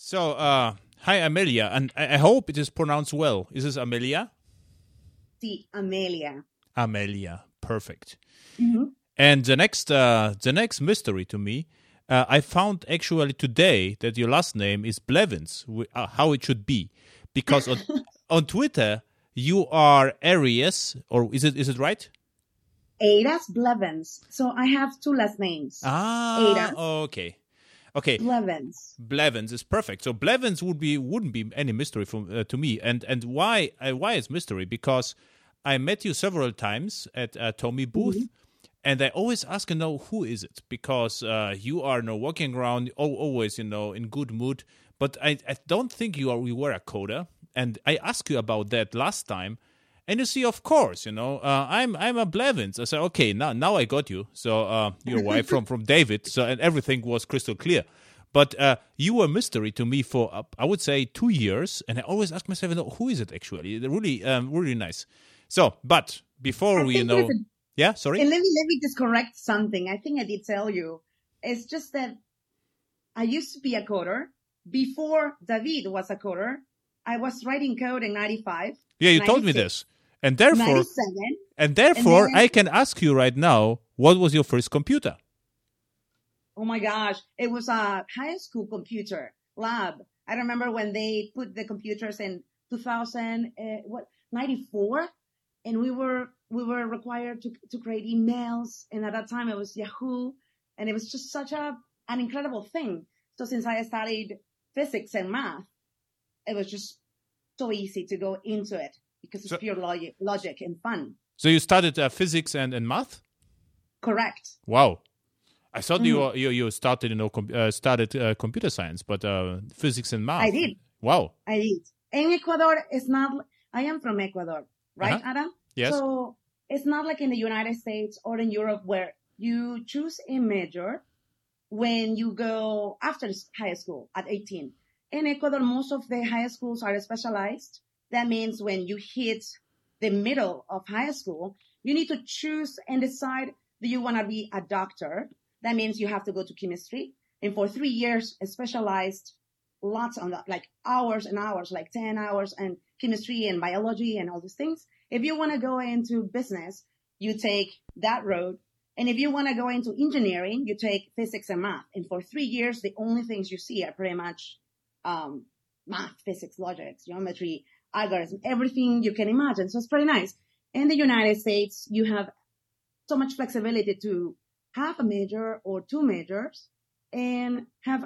So, uh, hi, Amelia, and I, I hope it is pronounced well. Is this Amelia? The Amelia. Amelia, perfect. Mhm. And the next, uh, the next mystery to me, uh, I found actually today that your last name is Blevins, uh, how it should be, because on, on Twitter you are Eiras, or is it is it right? Eiras Blevins. So I have two last names. Ah, Ada. okay, okay. Blevins. Blevins is perfect. So Blevins would be wouldn't be any mystery from uh, to me. And and why uh, why is mystery? Because I met you several times at uh, TomEE booth, and I always ask you know who is it because uh, you are you know, walking around al- always you know in good mood. But I, I don't think you are you were a coder. And I asked you about that last time. And you see, of course, you know, uh, I'm I'm a Blevins. I said, okay, now now I got you. So uh, your wife from from David. So and everything was crystal clear. But uh, you were a mystery to me for uh, I would say two years, and I always ask myself, you know, who is it actually? They're really um, really nice. So, but before I we, you know, a- yeah, sorry, And let me let me just correct something. I think I did tell you. It's just that I used to be a coder before David was a coder. I was writing code in '95, yeah, you told me this, and therefore, and therefore, then- I can ask you right now, what was your first computer? Oh my gosh, it was a high school computer lab. I remember when they put the computers in 2000, uh, what, 94? And we were, we were required to, to create emails. And at that time it was Yahoo. And it was just such a, an incredible thing. So since I studied physics and math, it was just so easy to go into it because it's So- pure logic, logic and fun. So you studied uh, physics and, and math. Correct. Wow. I thought you, Mm-hmm. you you started you know com- uh, started uh, computer science, but uh, physics and math. I did. Wow. I did. In Ecuador, it's not, I am from Ecuador, right, Uh-huh. Adam? Yes. So it's not like in the United States or in Europe where you choose a major when you go after high school at 18. In Ecuador, most of the high schools are specialized. That means when you hit the middle of high school, you need to choose and decide do you want to be a doctor? That means you have to go to chemistry. And for three years, a specialized lots on that, like hours and hours, like 10 hours and chemistry and biology and all these things. If you want to go into business, you take that road. And if you want to go into engineering, you take physics and math. And for three years, the only things you see are pretty much, um, math, physics, logic, geometry, algorithm, everything you can imagine. So it's pretty nice. In the United States, you have so much flexibility to have a major or two majors and have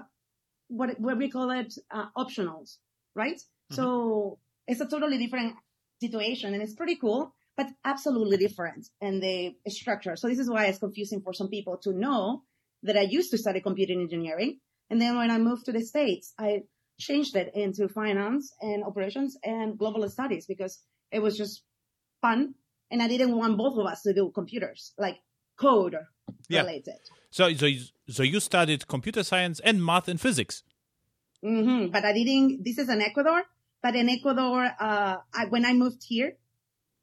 what what we call it uh, optionals, right? So it's a totally different situation, and it's pretty cool, but absolutely different in the structure. So this is why it's confusing for some people to know that I used to study computer engineering, and then when I moved to the states, I changed it into finance and operations and global studies because it was just fun, and I didn't want both of us to do computers like code Yeah. related. So so you, so you studied computer science and math and physics. hmm But I didn't. This is in Ecuador. But in Ecuador, uh, I, when I moved here,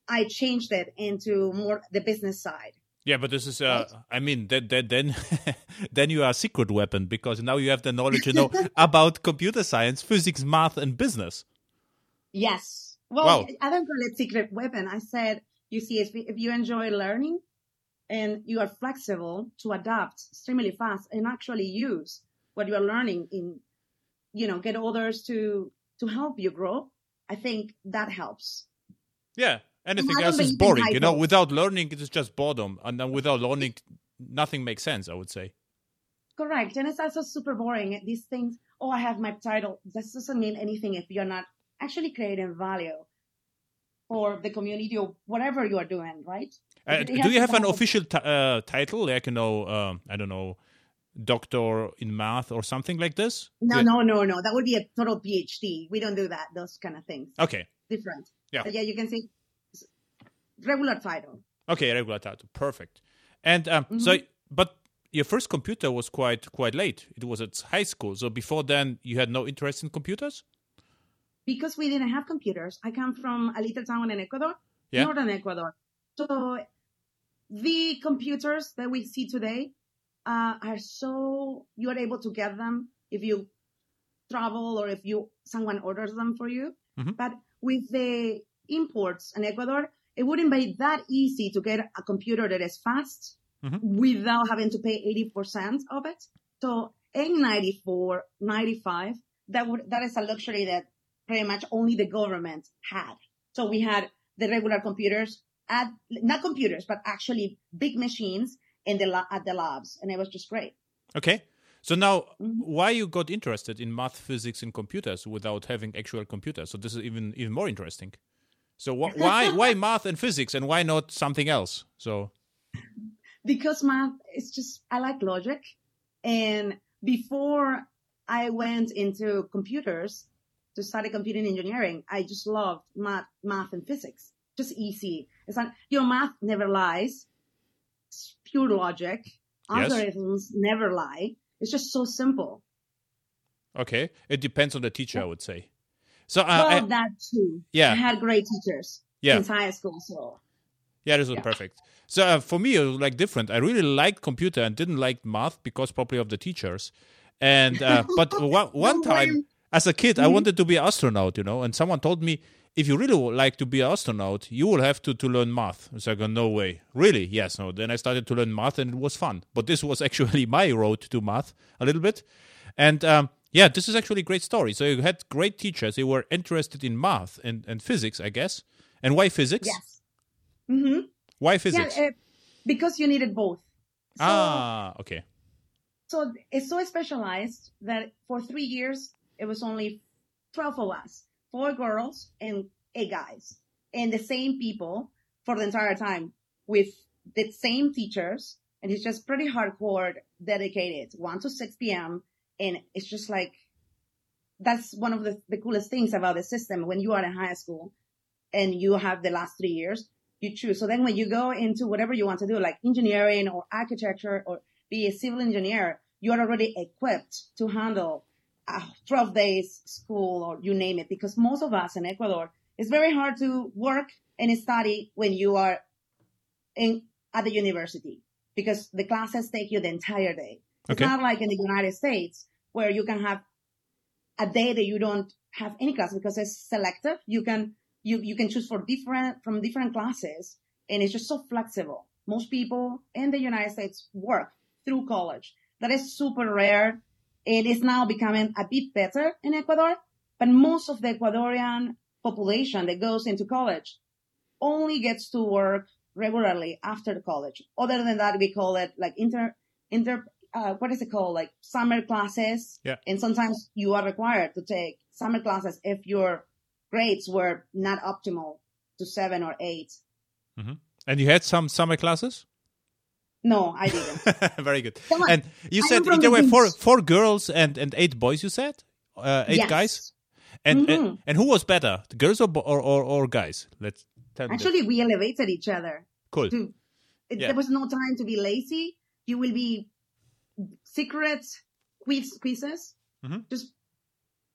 I changed it into more the business side. Yeah, but this is uh, I mean then then then then you are a secret weapon because now you have the knowledge you know about computer science, physics, math, and business. Yes. Well, Wow. I don't call it secret weapon. I said, you see, if, if you enjoy learning and you are flexible to adapt extremely fast and actually use what you are learning in, you know, get others to, to help you grow, I think that helps. Yeah, anything else is boring. You know, without learning, it is just boredom, and then without learning, nothing makes sense. I would say. Correct. And it's also super boring. These things, oh, I have my title. This doesn't mean anything if you're not actually creating value for the community or whatever you are doing, right? Uh, do you have an official t- uh, title, like you know, um I don't know, doctor in math or something like this? No, Yeah. no, no, no. That would be a total PhD. We don't do that. Those kind of things. Okay, Different. Yeah. But yeah, you can say regular title. okay, regular title, perfect. And um, so, Mm-hmm. but your first computer was quite quite late. It was at high school. So before then, you had no interest in computers. Because we didn't have computers. I come from a little town in Ecuador, Yeah. northern Ecuador. So the computers that we see today uh, are so you are able to get them if you travel or if you someone orders them for you. Mhm. But with the imports in Ecuador, it wouldn't be that easy to get a computer that is fast Mhm. without having to pay 80% of it. So in 94, 95, that would, that is a luxury that pretty much only the government had. So we had the regular computers at, not computers, but actually big machines in the, la- at the labs. And it was just great. Okay. So now, Mhm. why you got interested in math, physics, and computers without having actual computers? So this is even even more interesting. So wh- why why math and physics, and why not something else? So because math is just I like logic. And before I went into computers to study computing engineering, I just loved math, math and physics. Just easy. It's not, your math never lies. It's pure logic. Yes. Algorithms never lie. It's just so simple. okay, it depends on the teacher, I would say. So uh, well, I- that too. yeah. I had great teachers Yeah. since high school. So Yeah, this was Yeah. perfect. So uh, for me, it was like different. I really liked computer and didn't like math because probably of the teachers. And uh, but one, one Don't time as a kid, I wanted to be an astronaut, you know, and someone told me if you really like to be an astronaut, you will have to to learn math. So I go, no way, really? Yes, no. Then I started to learn math, and it was fun. But this was actually my road to math a little bit, and. Um, yeah, this is actually a great story. So you had great teachers. They were interested in math and, and physics, I guess. And why physics? yes. hmm Why physics? Yeah, uh, because you needed both. So, ah, okay. So it's so specialized that for three years, it was only 12 of us, four girls and eight guys and the same people for the entire time with the same teachers. And it's just pretty hardcore, dedicated, 1 to 6 p.m. And it's just like, that's one of the, the coolest things about the system. When you are in high school and you have the last three years, you choose. So then when you go into whatever you want to do, like engineering or architecture or be a civil engineer, you are already equipped to handle uh, 12 days school or you name it. Because most of us in Ecuador, it's very hard to work and study when you are in at the university because the classes take you the entire day. It's Okay. not like in the United States where you can have a day that you don't have any class because it's selective. You can you you can choose for different from different classes, and it's just so flexible. Most people in the United States work through college. That is super rare. It is now becoming a bit better in Ecuador, but most of the Ecuadorian population that goes into college only gets to work regularly after the college. Other than that, we call it like inter inter uh, what is it called? Like summer classes. Yeah. And sometimes you are required to take summer classes if your grades were not optimal to seven or eight. And you had some summer classes? No, I didn't. Very good. And you I said there were four four girls and, and eight boys. You said uh, eight Yes. guys. And, and Mhm. and who was better, the girls or or, or, or guys? Let's tell me. that. Actually, we elevated each other. cool. To, it, Yeah. There was no time to be lazy. You will be secret quiz quizzes. Mhm. Just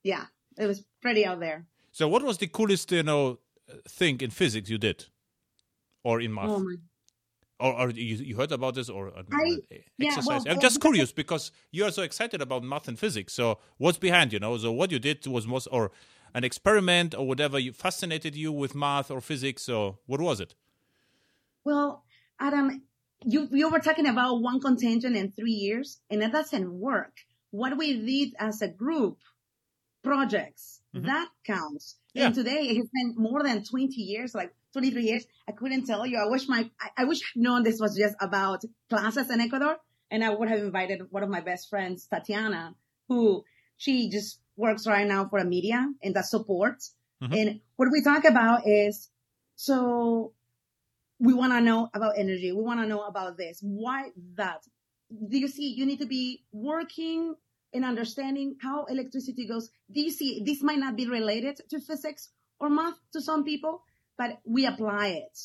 yeah, it was pretty out there. So, what was the coolest you know thing in physics you did, or in math, Oh or, or you, you heard about this, or uh, I- yeah, exercise? well, I'm just curious because you are so excited about math and physics. So, what's behind? You know, so what you did was most or an experiment or whatever you fascinated you with math or physics. So, what was it? Well, Adam, you you were talking about one contingent in three years, and that doesn't work. What we did as a group, projects, Mhm. that counts. Yeah. And today it has been more than 20 years, like 23 years. I couldn't tell you. I wish my, I, I wish I'd known this was just about classes in Ecuador. And I would have invited one of my best friends, Tatiana, who she just works right now for a media and that supports. Mhm. And what we talk about is, so we want to know about energy. We want to know about this. Why that? Do you see? You need to be working and understanding how electricity goes. Do you see? This might not be related to physics or math to some people, but we apply it.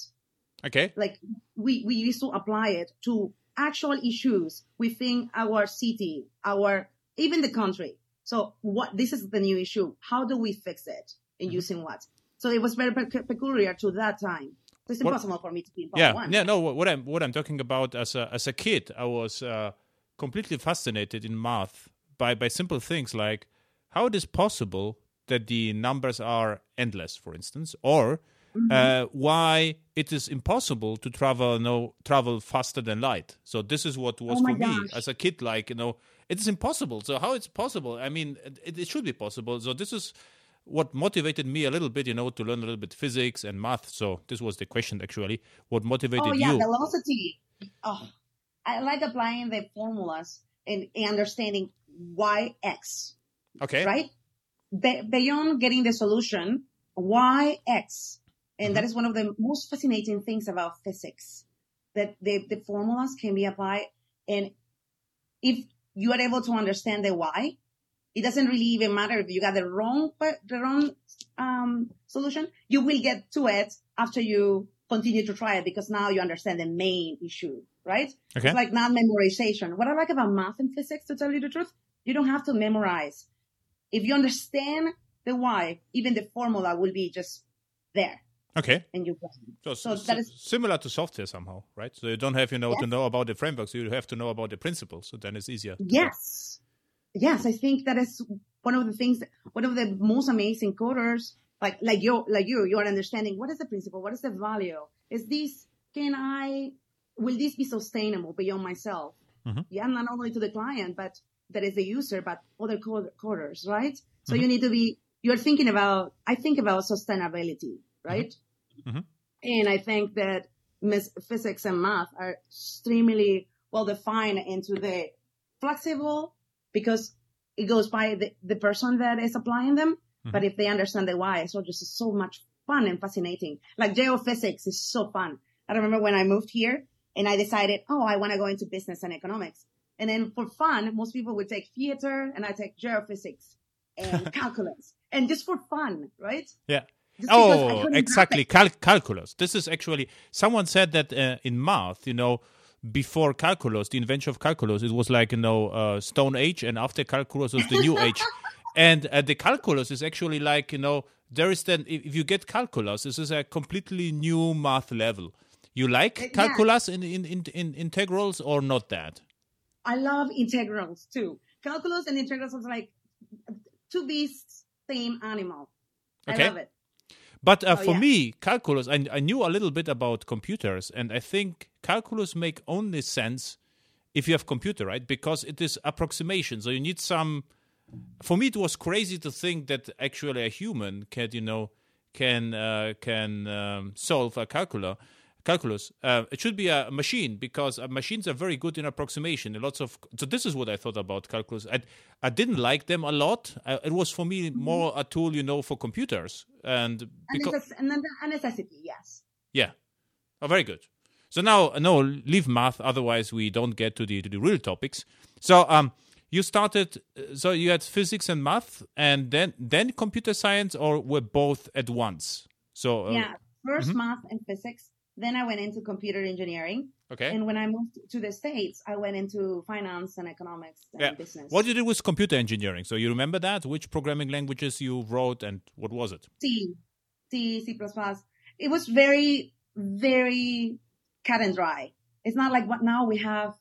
Okay. Like we, we used to apply it to actual issues within our city, our, even the country. So what, this is the new issue. How do we fix it and mm-hmm. using what? So it was very pe- peculiar to that time. It's What- impossible for me to be in part yeah, one. yeah. No, what what I'm what I'm talking about as a as a kid, I was uh, completely fascinated in math by by simple things like how it is possible that the numbers are endless, for instance, or uh, why it is impossible to travel no travel faster than light. So this is what was Oh for me as a kid. Like you know, it's impossible. So how it's possible? I mean, it, it should be possible. So this is what motivated me a little bit, you know, to learn a little bit physics and math. So this was the question actually. What motivated me? Oh yeah, you? velocity. Oh, I like applying the formulas and, and understanding why X, okay. right? Be- beyond getting the solution, why X? And mm-hmm. that is one of the most fascinating things about physics, that the, the formulas can be applied. And if you are able to understand the why, it doesn't really even matter if you got the wrong, the wrong, um, solution. You will get to it after you continue to try it because now you understand the main issue, right? Okay. It's like not memorization. What I like about math and physics, to tell you the truth, you don't have to memorize. If you understand the why, even the formula will be just there Okay. and you So, So that is- similar to software somehow, right? So you don't have you know to know about the frameworks. You have to know about the principles. So then it's easier. Yes. work. Yes. I think that is one of the things, one of the most amazing coders, like, like you, like you, you are understanding what is the principle? What is the value? Is this, can I, will this be sustainable beyond myself? Mhm. Yeah, not only to the client, but that is the user, but other cod- coders, right? So Mhm. you need to be, you're thinking about, I think about sustainability, right? Mhm. And I think that physics and math are extremely well defined into the flexible because it goes by the, the person that is applying them. Mhm. But if they understand the why, it's all just so much fun and fascinating. Like geophysics is so fun. I remember when I moved here and I decided, oh, I want to go into business and economics. And then for fun, most people would take theater and I take geophysics and calculus and just for fun, right? Yeah. Just Oh, exactly. Cal- calculus. This is actually someone said that uh, in math, you know, before calculus, the invention of calculus, it was like you know uh, Stone Age, and after calculus was the New Age. And uh, the calculus is actually like you know there is then if you get calculus, this is a completely new math level. You like yeah. calculus in, in, in, in integrals or not that? I love integrals too. Calculus and integrals are like two beasts, same animal. Okay. I love it. But uh, Oh, for yeah. me, calculus, I, I knew a little bit about computers, and I think calculus make only sense if you have computer, right? Because it is approximation. So you need some. For me, it was crazy to think that actually a human can, you know, can uh, can um, solve a calcula. Calculus. Uh, it should be a machine because uh, machines are very good in approximation. Lots of so this is what I thought about calculus. I I didn't like them a lot. Uh, it was for me more a tool, you know, for computers and because a, and then a necessity, yes. yeah. Oh, very good. So now, no, leave math. Otherwise, we don't get to the to the real topics. So, um, you started. uh, So you had physics and math, and then then computer science, or were both at once? So uh, yeah. 1st mhm. math and physics. Then I went into computer engineering. Okay. And when I moved to the States, I went into finance and economics and yeah. business. What did you do with computer engineering? So you remember that? Which programming languages you wrote, and what was it? C, C, C++. It was very, very cut and dry. It's not like what now we have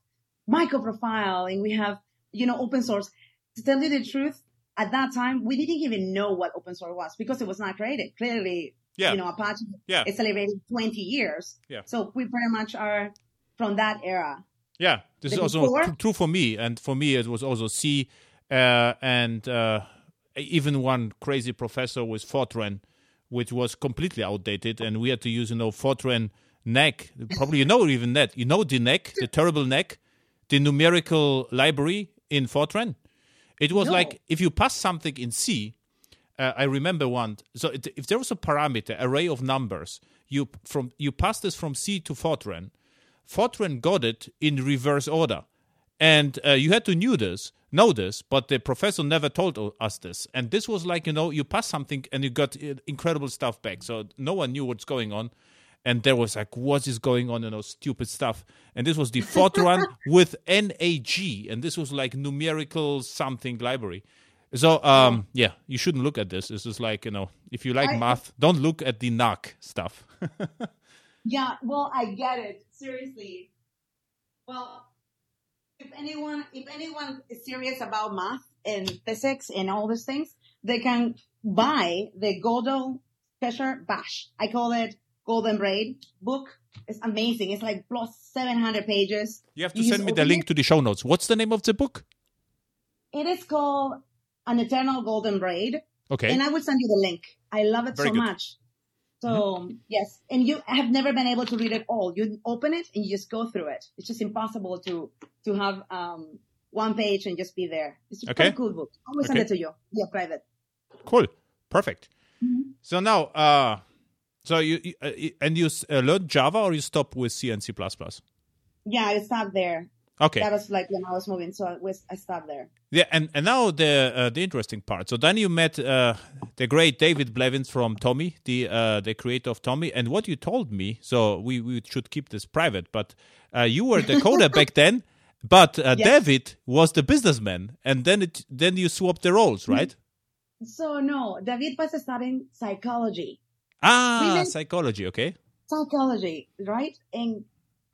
microprofile and we have, you know, open source. To tell you the truth, at that time, we didn't even know what open source was because it was not created. Clearly, Yeah. you know, Apache Yeah. is celebrating 20 years. Yeah. So we pretty much are from that era. Yeah, this is also before- true for me, and for me it was also C, uh, and uh, even one crazy professor with Fortran, which was completely outdated, and we had to use you know Fortran NAG. Probably you know even that. You know the NAG, the terrible NAG, the numerical library in Fortran. It was No. like if you pass something in C, uh, I remember one. So it, if there was a parameter, array of numbers, you from you pass this from C to Fortran. Fortran got it in reverse order, and uh, you had to knew this, know this, but the professor never told us this. And this was like you know you pass something and you got uh, incredible stuff back, so no one knew what's going on. And there was like, what is going on? You know, stupid stuff. And this was the Fortran with NAG, and this was like numerical something library. So um, yeah, you shouldn't look at this. This is like you know, if you like I- math, don't look at the NAG stuff. Yeah, well, I get it. Seriously. Well, if anyone if anyone is serious about math and physics and all these things, they can buy the Gödel Escher Bach. I call it Golden Braid book. It's amazing. It's like plus 700 pages. You have to You send me the link it. to the show notes. What's the name of the book? It is called An Eternal Golden Braid. Okay. And I will send you the link. I love it Very so good. Mm-hmm. much. So yes, and you have never been able to read it all. You open it and you just go through it. It's just impossible to to have um one page and just be there. It's a Okay. cool book. I will send Okay. it to you. Yeah, private. Cool. Perfect. Mm-hmm. So now, uh, so you, you uh, and you uh, learned Java or you stop with C and C++? plus Yeah, I stopped there. Okay. That was like when I was moving, so I was I stopped there. Yeah, and, and now the uh, the interesting part. So then you met uh, the great David Blevins from TomEE, the uh, the creator of TomEE, and what you told me. So we, we should keep this private, but uh, you were the coder back then, but uh, Yes. David was the businessman, and then it then you swapped the roles, right? So no, David was studying psychology. Ah, psychology. Okay, Psychology, right? And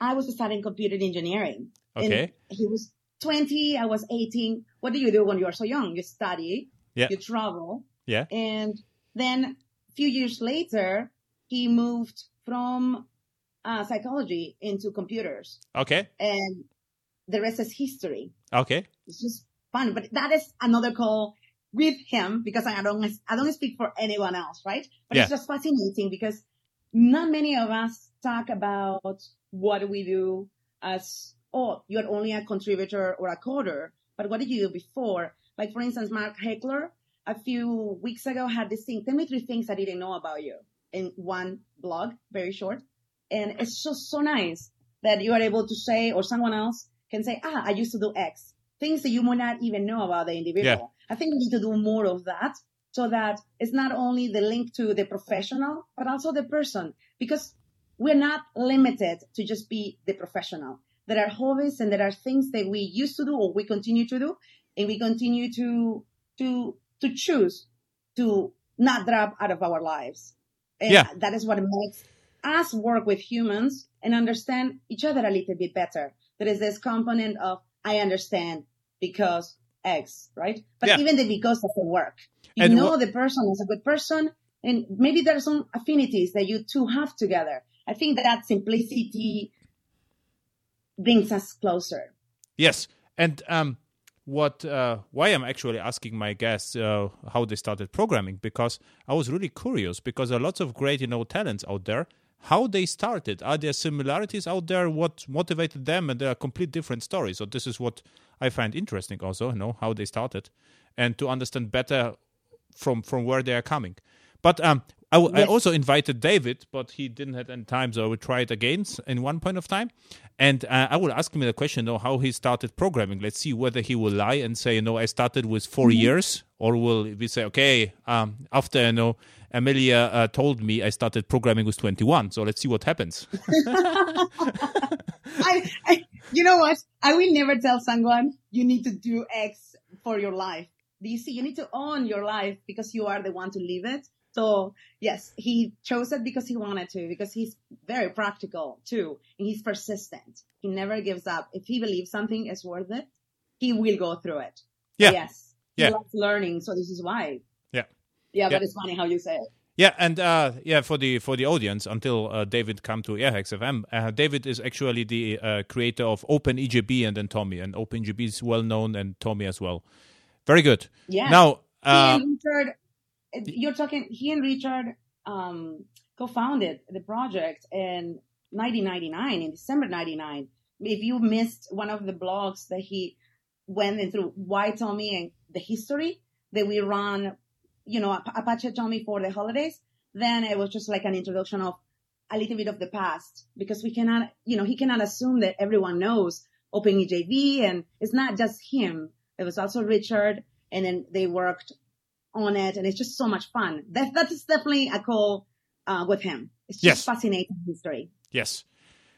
I was studying computer engineering. And Okay. he was 20, I was 18. What do you do when you are so young? You study, Yeah. you travel. Yeah. And then a few years later, he moved from uh, psychology into computers. okay, And the rest is history. okay. It's just fun. But that is another call with him because I don't, I don't speak for anyone else, right? But it's just fascinating because not many of us talk about what we do as, oh, you're only a contributor or a coder, but what did you do before? Like, for instance, Mark Heckler a few weeks ago had this thing, tell me three things I didn't know about you in one blog, very short. And it's just so nice that you are able to say, or someone else can say, ah, I used to do X. Things that you might not even know about the individual. I think we need to do more of that so that it's not only the link to the professional, but also the person because we're not limited to just be the professional. There are hobbies and there are things that we used to do or we continue to do and we continue to, to, to choose to not drop out of our lives. And Yeah. that is what makes us work with humans and understand each other a little bit better. There is this component of I understand because X, right? But Yeah. even the because doesn't work. You And know wha- the person is a good person and maybe there are some affinities that you two have together. I think that simplicity brings us closer. Yes, and um, what uh, why I'm actually asking my guests uh, how they started programming because I was really curious because there are lots of great you know talents out there. How they started? Are there similarities out there? What motivated them? And there are complete different stories. So this is what I find interesting. Also, you know how they started, and to understand better from from where they are coming. But um, I, w- I Yes. also invited David, but he didn't have any time, so I will try it again in one point of time. And uh, I will ask him the question, you know, how he started programming. Let's see whether he will lie and say, you know, I started with 4 years, or will we say, okay, um, after you know, Amelia uh, told me I started programming with 21. So let's see what happens. I, I, you know what? I will never tell someone you need to do X for your life. Do you see? You need to own your life because you are the one to live it. So yes, he chose it because he wanted to, because he's very practical too, and he's persistent. He never gives up. If he believes something is worth it, he will go through it. Yeah. Yes. Yeah. He loves learning, so this is why. Yeah. Yeah, Yeah. but it's funny how you say it. Yeah, and uh, yeah, for the for the audience, until uh, David come to airhacks.fm, uh, David is actually the uh, creator of OpenEJB and then TomEE, and OpenEJB is well known, and TomEE as well. Very good. Yeah. Now, he uh, Richard, you're talking, he and Richard um, co-founded the project in 1999, in December 99. If you missed one of the blogs that he went through why TomEE and the history that we run, you know, Apache TomEE for the holidays, then it was just like an introduction of a little bit of the past because we cannot, you know, he cannot assume that everyone knows OpenEJB and it's not just him. It was also Richard and then they worked on it and it's just so much fun. That, that is definitely a call, uh, with him. It's just Yes. fascinating history. yes.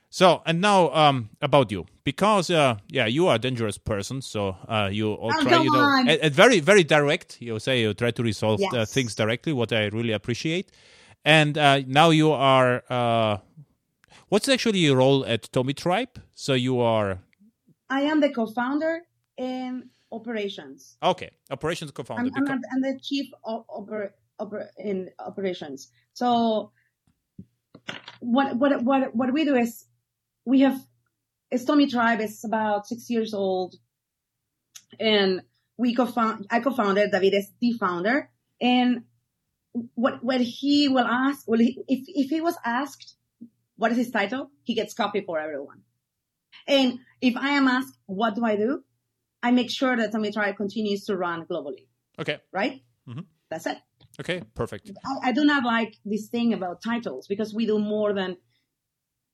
So, and now um, about you, because uh, yeah, you are a dangerous person. So uh, you all Oh, try, you know, on. and, and very very direct. You say you try to resolve uh, things directly, what I really appreciate. And uh, now you are. Uh, what's actually your role at Tomitribe? So you are I am the co-founder in operations. Okay, operations co-founder. I'm, I'm, I'm the chief oper, oper, in operations. So what what what what we do is we have Tomitribe is about six years old, and we co-found I co-founded. David is the founder, and what what he will ask, well, he, if if he was asked what is his title, he gets copy for everyone. And if I am asked what do I do, I make sure that Tomitribe continues to run globally. Okay. Right. Mm-hmm. That's it. Okay, perfect. I, I, do not like this thing about titles because we do more than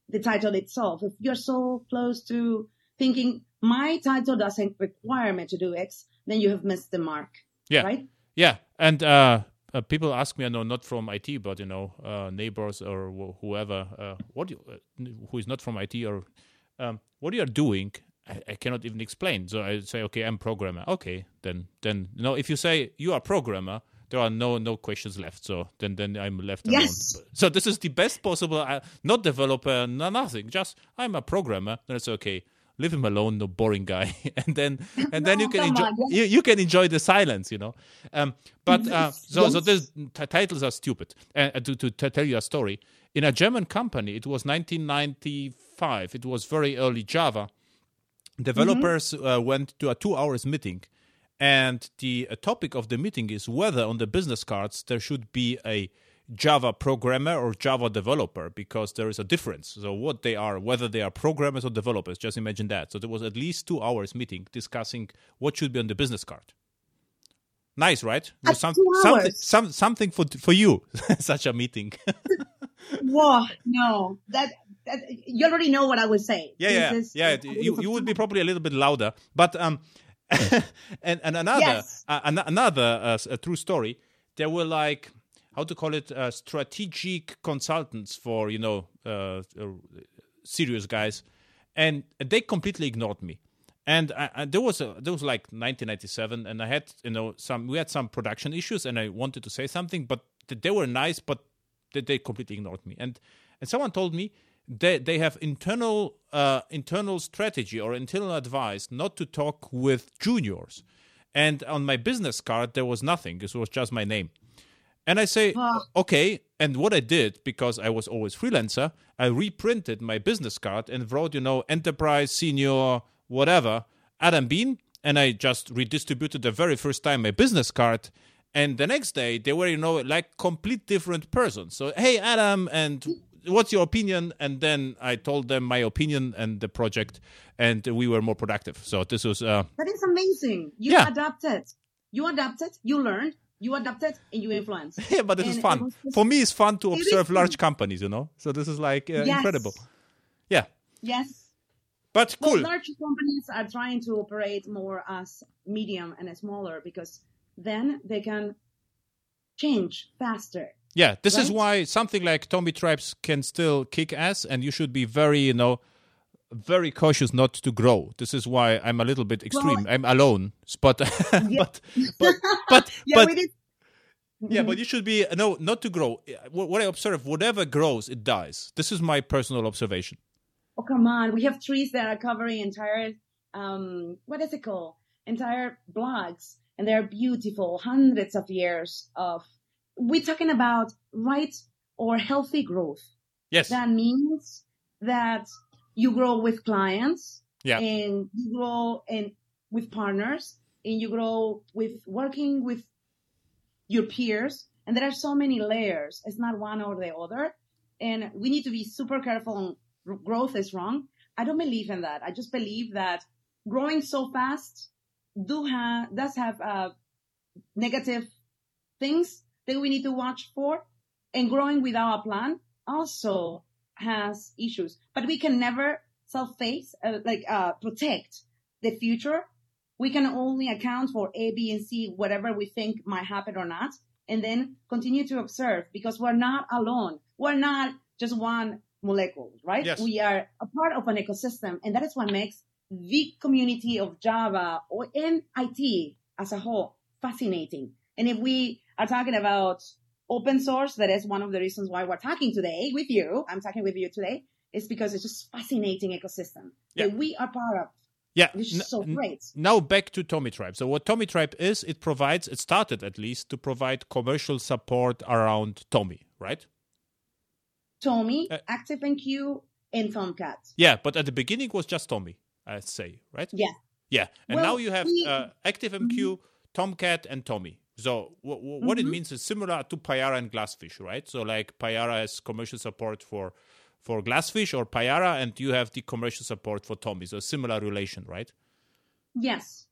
the title itself. If you're so close to thinking my title doesn't require me to do X, then you have missed the mark. Yeah. Right? Yeah. And uh, uh, people ask me, I know not from IT, but you know, uh, neighbors or wh- whoever, uh, what you, uh, who is not from IT or um, what you are doing, I, I, cannot even explain. So I say, okay, I'm programmer. Okay, then then you know, if you say you are programmer, there are no no questions left. So then then I'm left yes. alone. So this is the best possible. Uh, not developer, no nothing. Just I'm a programmer. Then it's okay. Leave him alone, no boring guy. and then and then no, you can enjoy on, yes. you, you can enjoy the silence, you know. Um, but uh, so yes. so these t- titles are stupid. Uh, to, to to tell you a story, in a German company, it was 1995. It was very early Java. Developers mm-hmm. uh, went to a two hours meeting and the uh, topic of the meeting is whether on the business cards there should be a Java programmer or Java developer because there is a difference. So what they are, whether they are programmers or developers, just imagine that. So there was at least two hours meeting discussing what should be on the business card. Nice, right? Some, something, some, something for for you, such a meeting. Whoa, no, that, that, you already know what I would say. Yeah, yeah, is, yeah. You you would be probably a little bit louder, but um, and and another yes. uh, an- another uh, a true story. There were like how to call it uh, strategic consultants for you know uh, uh, serious guys, and they completely ignored me. And I, I, there was a, there was like 1997, and I had you know some we had some production issues, and I wanted to say something, but they were nice, but they, they completely ignored me. And and someone told me they they have internal uh, internal strategy or internal advice not to talk with juniors. And on my business card there was nothing. This was just my name. And I say, okay. And what I did, because I was always freelancer, I reprinted my business card and wrote, you know, enterprise, senior, whatever, Adam Bien. And I just redistributed the very first time my business card. And the next day they were, you know, like complete different persons. So, hey, Adam, and what's your opinion? And then I told them my opinion and the project, and we were more productive. So this was. Uh, that is amazing. You yeah. adapted. You adapted. You learned. You adapted and you influenced. yeah, but this and is fun. Just... For me, it's fun to observe large companies. You know, so this is like uh, yes. incredible. Yeah. Yes. But cool. Well, large companies are trying to operate more as medium and smaller because then they can change faster yeah, this right? is why something like Tomitribes can still kick ass, and you should be very, you know, very cautious not to grow. This is why I'm a little bit extreme. Well, I'm alone, but yeah. but but but yeah, but. Yeah, but you should be no, not to grow. What I observe, whatever grows, it dies. This is my personal observation. Oh come on, we have trees that are covering entire um, what is it called? Entire blocks, and they're beautiful, hundreds of years of we're talking about right or healthy growth. Yes. That means that you grow with clients yeah. and you grow and with partners and you grow with working with your peers. And there are so many layers. It's not one or the other. And we need to be super careful growth is wrong. I don't believe in that. I just believe that growing so fast do have, does have, uh, negative things that we need to watch for. And growing without a plan also has issues, but we can never self-face, uh, like, uh, protect the future. We can only account for A, B, and C, whatever we think might happen or not, and then continue to observe because we're not alone. We're not just one molecule, right? Yes. We are a part of an ecosystem, and that is what makes the community of Java or in IT as a whole fascinating. And if we are talking about open source. That is one of the reasons why we're talking today with you. I'm talking with you today is because it's just fascinating ecosystem yeah. that we are part of. Yeah, which is so great. Now back to Tomitribe. So what Tomitribe is, it provides, it started at least to provide commercial support around TomEE, right? TomEE, uh, ActiveMQ, and Tomcat. Yeah, but at the beginning was just TomEE, I'd say, right? Yeah. Yeah, and well, now you have we, uh, ActiveMQ, mm-hmm. Tomcat, and TomEE. So w- w- what mm-hmm. it means is similar to Payara and Glassfish, right? So like Payara has commercial support for for Glassfish or Payara, and you have the commercial support for TomEE. So similar relation, right? Yes.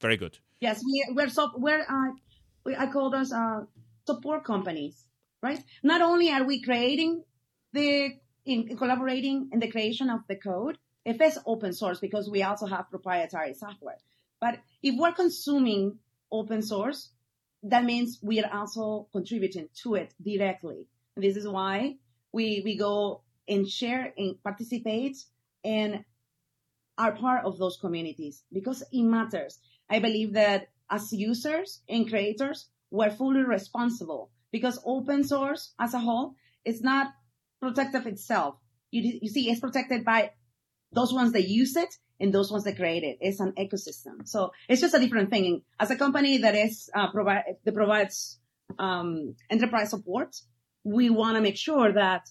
Very good. Yes, we, we're so we're uh, we, I call those uh, support companies, right? Not only are we creating the in collaborating in the creation of the code, if it's open source, because we also have proprietary software. But if we're consuming open source, that means we are also contributing to it directly. And this is why we, we go and share and participate and are part of those communities because it matters. I believe that as users and creators, we're fully responsible because open source as a whole is not protective itself. You, you see, it's protected by those ones that use it and those ones that create it. It's an ecosystem. So it's just a different thing. As a company that is, uh, provide, that provides, um, enterprise support, we want to make sure that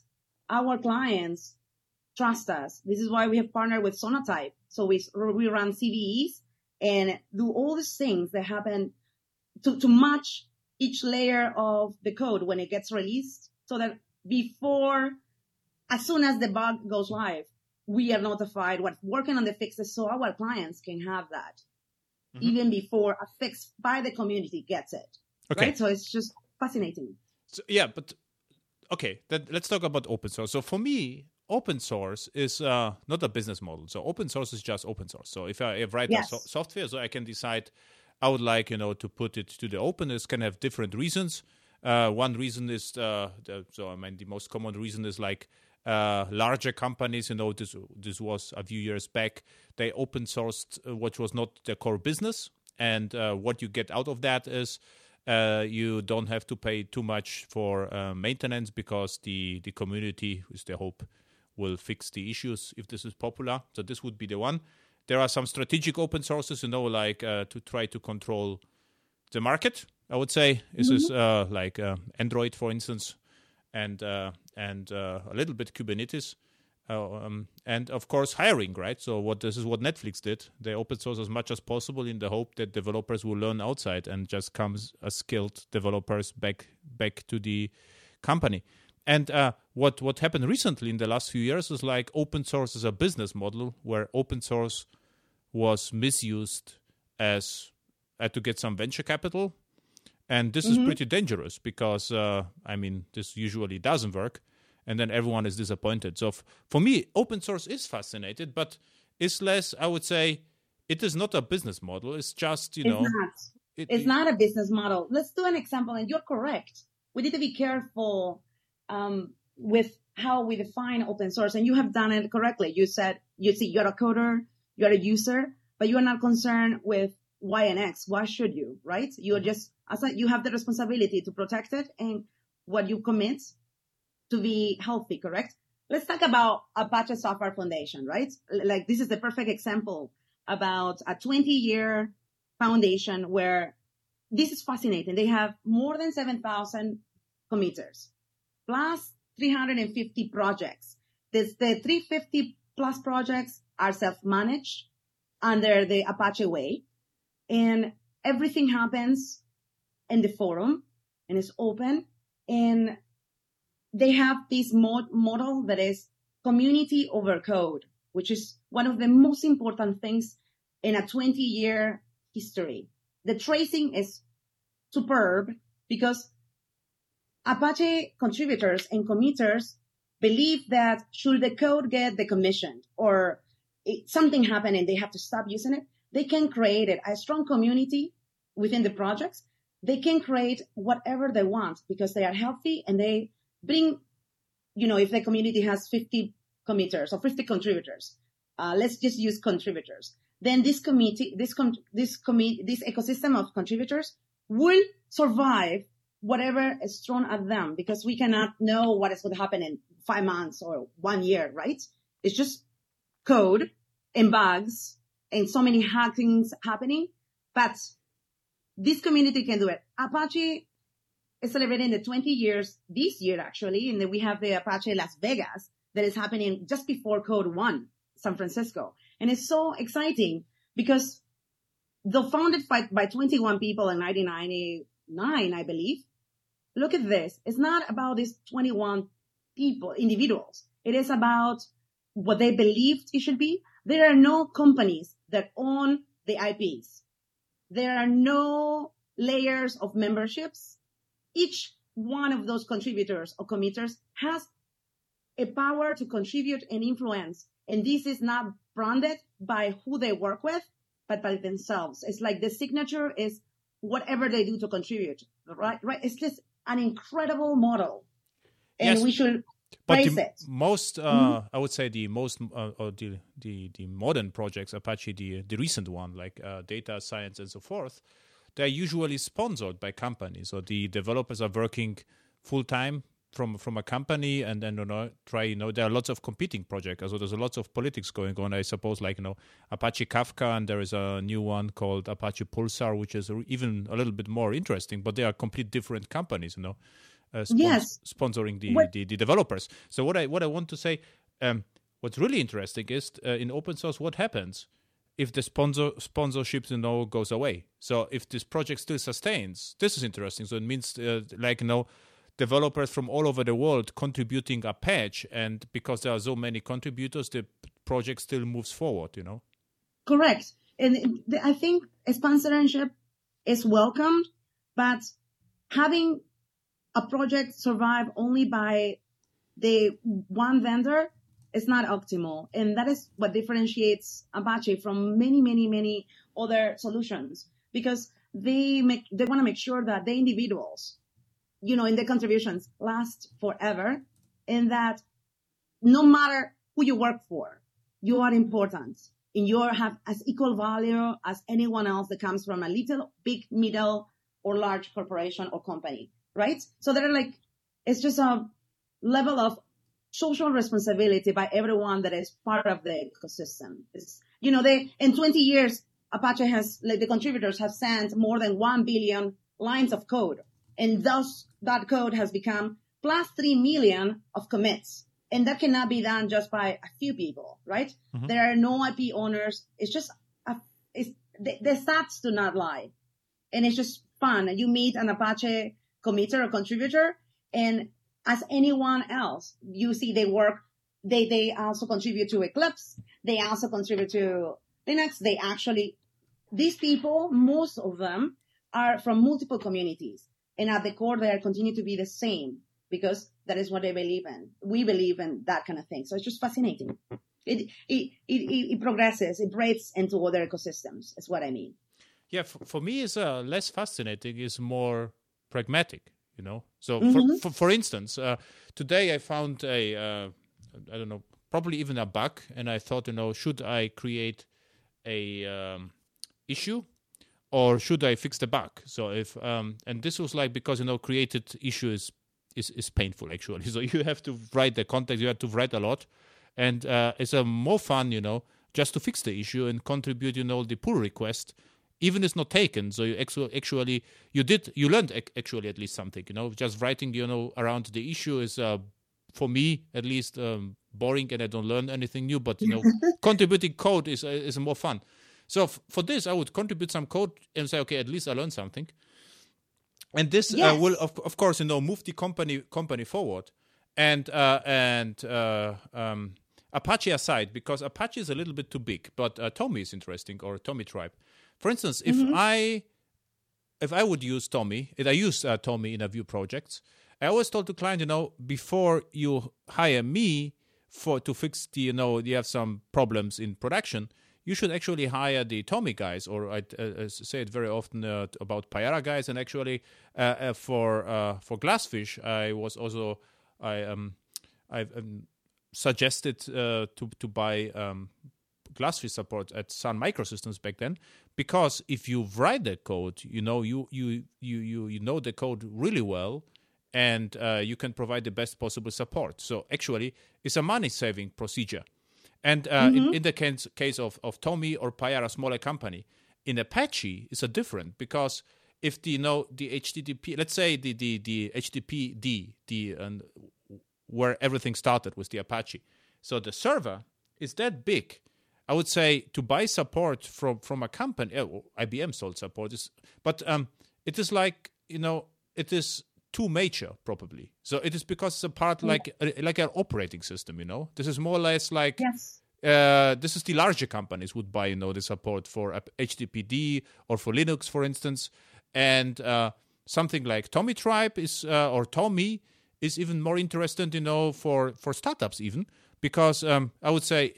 our clients trust us. This is why we have partnered with Sonatype. So we, we run CVEs and do all these things that happen to, to match each layer of the code when it gets released so that before, as soon as the bug goes live, we are notified what's working on the fixes so our clients can have that mm-hmm. even before a fix by the community gets it. Okay. Right. So it's just fascinating. So, yeah, but okay, then let's talk about open source. So for me, open source is uh, not a business model. So open source is just open source. So if I, write yes. so- software, so I can decide I would like you know to put it to the open. Can have different reasons. Uh, one reason is uh, the, so I mean the most common reason is like uh, larger companies. You know this this was a few years back. They open sourced uh, what was not their core business, and uh, what you get out of that is uh, you don't have to pay too much for uh, maintenance because the the community, with the hope, will fix the issues if this is popular. So this would be the one. There are some strategic open sources, you know, like uh, to try to control the market. I would say this mm-hmm. is uh, like Android, for instance, and uh, and a little bit Kubernetes. Uh, um, and of course hiring right so what this is what netflix did they open source as much as possible in the hope that developers will learn outside and just comes as skilled developers back back to the company and uh, what what happened recently in the last few years is like open source as a business model where open source was misused as uh, to get some venture capital and this mm-hmm. is pretty dangerous because uh, i mean this usually doesn't work and then everyone is disappointed. So f- for me, open source is fascinated, but it's less. I would say it is not a business model. It's just you it's know, not. It, it's it, not a business model. Let's do an example, and you're correct. We need to be careful um, with how we define open source, and you have done it correctly. You said you see you're a coder, you're a user, but you are not concerned with Y and X. Why should you? Right? You're mm-hmm. just as a, you have the responsibility to protect it, and what you commit to be healthy, correct? Let's talk about Apache Software Foundation, right? Like this is the perfect example about a 20 year foundation where this is fascinating. They have more than 7,000 committers plus 350 projects. This, the 350 plus projects are self-managed under the Apache way and everything happens in the forum and it's open and they have this mod- model that is community over code, which is one of the most important things in a 20 year history. The tracing is superb because Apache contributors and committers believe that should the code get decommissioned or it, something happen and they have to stop using it, they can create it a strong community within the projects. They can create whatever they want because they are healthy and they bring, you know, if the community has 50 committers or 50 contributors, uh, let's just use contributors. Then this committee, this com- this committee, this ecosystem of contributors will survive whatever is thrown at them because we cannot know what is going to happen in five months or one year, right? It's just code and bugs and so many hard things happening, but this community can do it. Apache is celebrating the 20 years this year, actually, and then we have the Apache Las Vegas that is happening just before Code One, San Francisco. And it's so exciting because though founded by, by 21 people in 1999, I believe, look at this. It's not about these 21 people, individuals. It is about what they believed it should be. There are no companies that own the IPs. There are no layers of memberships. Each one of those contributors or committers has a power to contribute and influence. And this is not branded by who they work with, but by themselves. It's like the signature is whatever they do to contribute, right? Right. It's just an incredible model. And Yes. we should But the most, uh, I would say, the most uh, or the, the the modern projects, Apache, the the recent one, like uh, data science and so forth, they're usually sponsored by companies, or the developers are working full time from from a company, and then you know try you know there are lots of competing projects, so there's a lots of politics going on. I suppose, like you know Apache Kafka, and there is a new one called Apache Pulsar, which is even a little bit more interesting, but they are complete different companies, you know. Uh, spons- Yes. sponsoring the, What- the, the developers. So what I what I want to say, um, what's really interesting is uh, in open source, what happens if the sponsor sponsorship you know goes away. So if this project still sustains, this is interesting. So it means uh, like you know developers from all over the world contributing a patch, and because there are so many contributors, the project still moves forward. You know. Correct. And I think sponsorship is welcomed, but having a project survive only by the one vendor is not optimal. And that is what differentiates Apache from many, many, many other solutions because they make, they want to make sure that the individuals, you know, in their contributions last forever and that no matter who you work for, you are important and you have as equal value as anyone else that comes from a little, big, middle, or large corporation or company, right? So they're like, it's just a level of social responsibility by everyone that is part of the ecosystem. It's, you know, they, in 20 years, Apache has, like the contributors have sent more than 1 billion lines of code. And thus that code has become plus 3 million of commits. And that cannot be done just by a few people, right? Mm-hmm. There are no IP owners. It's just, a, it's, the, the stats do not lie. And it's just fun. You meet an Apache committer or contributor and as anyone else, you see they work, they, they also contribute to Eclipse. They also contribute to Linux. They actually, these people, most of them are from multiple communities. And at the core, they are continue to be the same because that is what they believe in. We believe in that kind of thing. So it's just fascinating. It, it, it, it progresses. It breaks into other ecosystems is what I mean. Yeah, for, for me, it's uh, less fascinating. It's more pragmatic, you know. So, Mhm. for, for for instance, uh, today I found a uh, I don't know, probably even a bug, and I thought, you know, should I create a um, issue or should I fix the bug? So if um, and this was like because you know created issue is is, is painful actually. So you have to write the context, you have to write a lot, and uh, it's a more fun, you know, just to fix the issue and contribute, you know, the pull request, even it's not taken. So you actually, you did you learned actually at least something, you know, just writing, you know, around the issue is uh, for me at least um, boring and I don't learn anything new. But you know, contributing code is uh, is more fun. So f- for this, I would contribute some code and say, okay, at least I learned something. And this uh, will, of, of course, you know, move the company company forward. And uh, and uh, um, Apache aside, because Apache is a little bit too big, but uh, TomEE is interesting, or Tomitribe. For instance, if I if I would use TomEE, if I use uh, TomEE in a Vue projects, I always told the client, you know, before you hire me for to fix the, you know, you have some problems in production, you should actually hire the TomEE guys, or I uh, uh, say it very often uh, about Payara guys, and actually uh, uh, for uh, for Glassfish, I was also I um I um, suggested uh, to to buy um, Glassfish support at Sun Microsystems back then, because if you write the code, you know you you you you you know the code really well, and uh, you can provide the best possible support. So actually, it's a money saving procedure. And uh, in, in the case, case of, of TomEE or Payara, smaller company, in Apache, it's a different because if the you know the HTTP, let's say the the the HTTPD, the uh, where everything started with the Apache, so the server is that big. I would say to buy support from from a company, oh, IBM sold support, is, but um, it is like you know it is too major probably. So it is because it's a part like like an operating system. You know, this is more or less like Yes. uh, this is the larger companies would buy you know the support for uh, HTTPD or for Linux, for instance, and uh, something like Tomitribe is uh, or TomEE is even more interested, you know, for for startups even because um, I would say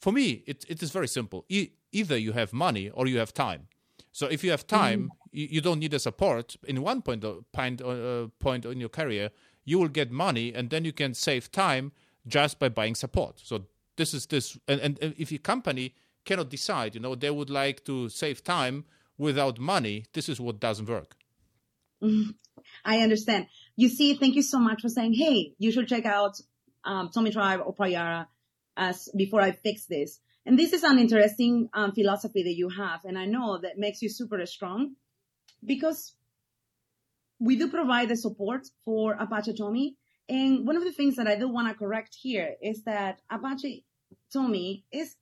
for me it it is very simple. E- either you have money or you have time. So if you have time, you, you don't need a support. In one point of, point, uh, point in your career, you will get money, and then you can save time just by buying support. So this is this, and, and if your company cannot decide, you know, they would like to save time without money. This is what doesn't work. I understand. You see, thank you so much for saying, hey, you should check out um, Tomitribe or Payara as before I fix this. And this is an interesting um, philosophy that you have, and I know that makes you super strong because we do provide the support for Apache TomEE. And one of the things that I do want to correct here is that Apache TomEE is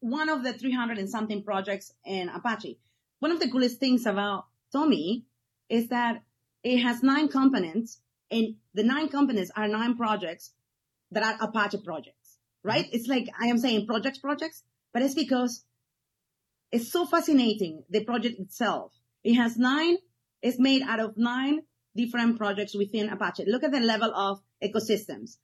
one of the 300 and something projects in Apache. One of the coolest things about TomEE is that it has nine components and the nine components are nine projects that are Apache projects, right? It's like I am saying projects, projects, but it's because it's so fascinating. The project itself. It has nine, it's made out of nine different projects within Apache. Look at the level of ecosystems.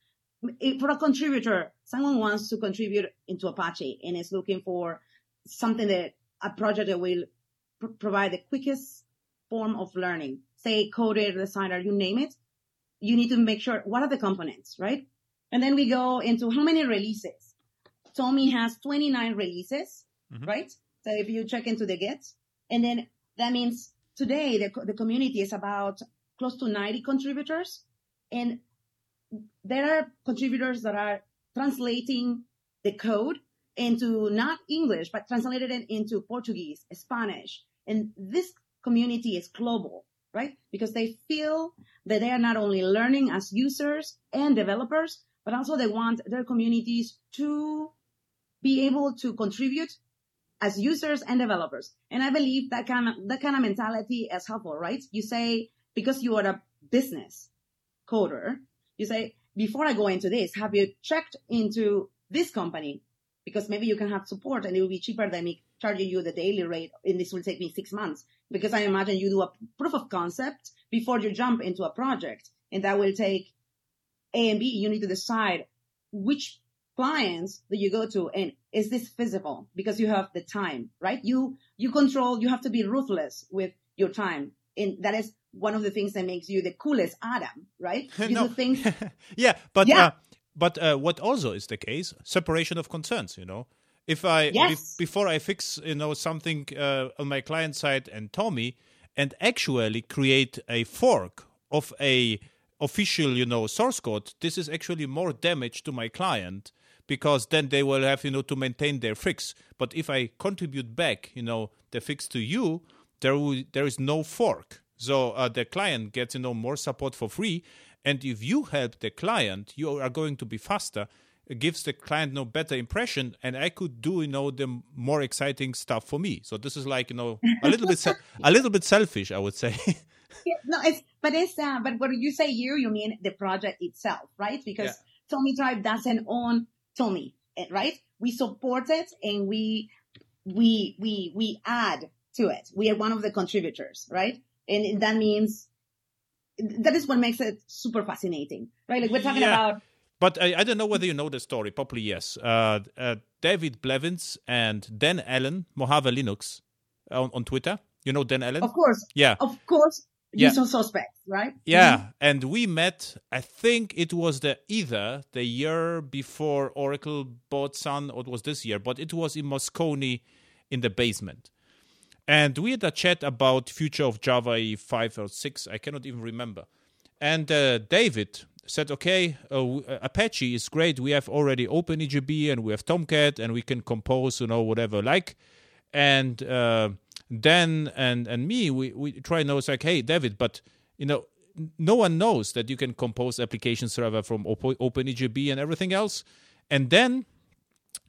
For a contributor, someone wants to contribute into Apache and is looking for something that a project that will pr- provide the quickest form of learning, say coder, designer, you name it. You need to make sure what are the components, right? And then we go into how many releases. TomEE has 29 releases, mm-hmm. right? So if you check into the Git, and then that means today the, the community is about close to 90 contributors and there are contributors that are translating the code into not English, but translated it into Portuguese, Spanish. And this community is global, right? Because they feel that they are not only learning as users and developers, but also they want their communities to be able to contribute as users and developers. And I believe that kind of, that kind of mentality is helpful, right? You say, because you are a business coder, you say, before I go into this, have you checked into this company? Because maybe you can have support and it will be cheaper than me charging you the daily rate. And this will take me six months because I imagine you do a proof of concept before you jump into a project and that will take A and B. You need to decide which clients that you go to and is this feasible because you have the time, right? You, you control, you have to be ruthless with your time. And that is one of the things that makes you the coolest Adam, right? You No. do things yeah, but Yeah. Uh, but uh, what also is the case, separation of concerns. You know, if I Yes. be- before I fix you know something uh, on my client side and TomEE, and actually create a fork of a official you know source code, this is actually more damage to my client because then they will have you know to maintain their fix. But if I contribute back you know the fix to you, there will, there is no fork. So uh, the client gets you know more support for free, and if you help the client, you are going to be faster. It gives the client no better impression, and I could do you know the more exciting stuff for me. So this is like you know a little bit a little bit selfish, I would say. Yeah, no, it's but it's uh, but when you say you, you mean the project itself, right? Because Yeah. Tomitribe doesn't own TomEE, eh, right? We support it and we we we we add to it. We are one of the contributors, right? And that means that is what makes it super fascinating, right? Like we're talking Yeah. about But I, I don't know whether you know the story. Probably yes. Uh, uh, David Blevins and Dan Allen, Mojave Linux, on, on Twitter. You know Dan Allen? of course, Yeah. of course, Yeah. usual suspects, right? Yeah, and we met. I think it was the either the year before Oracle bought Sun, or it was this year, but it was in Moscone, in the basement, and we had a chat about future of Java five or six. I cannot even remember. And uh, David said, okay, uh, Apache is great. We have already OpenEJB and we have Tomcat and we can compose, you know, whatever like. And uh, Dan and and me, we we try know it's like, hey, David, but you know, no one knows that you can compose application server from OpenEJB and everything else. And then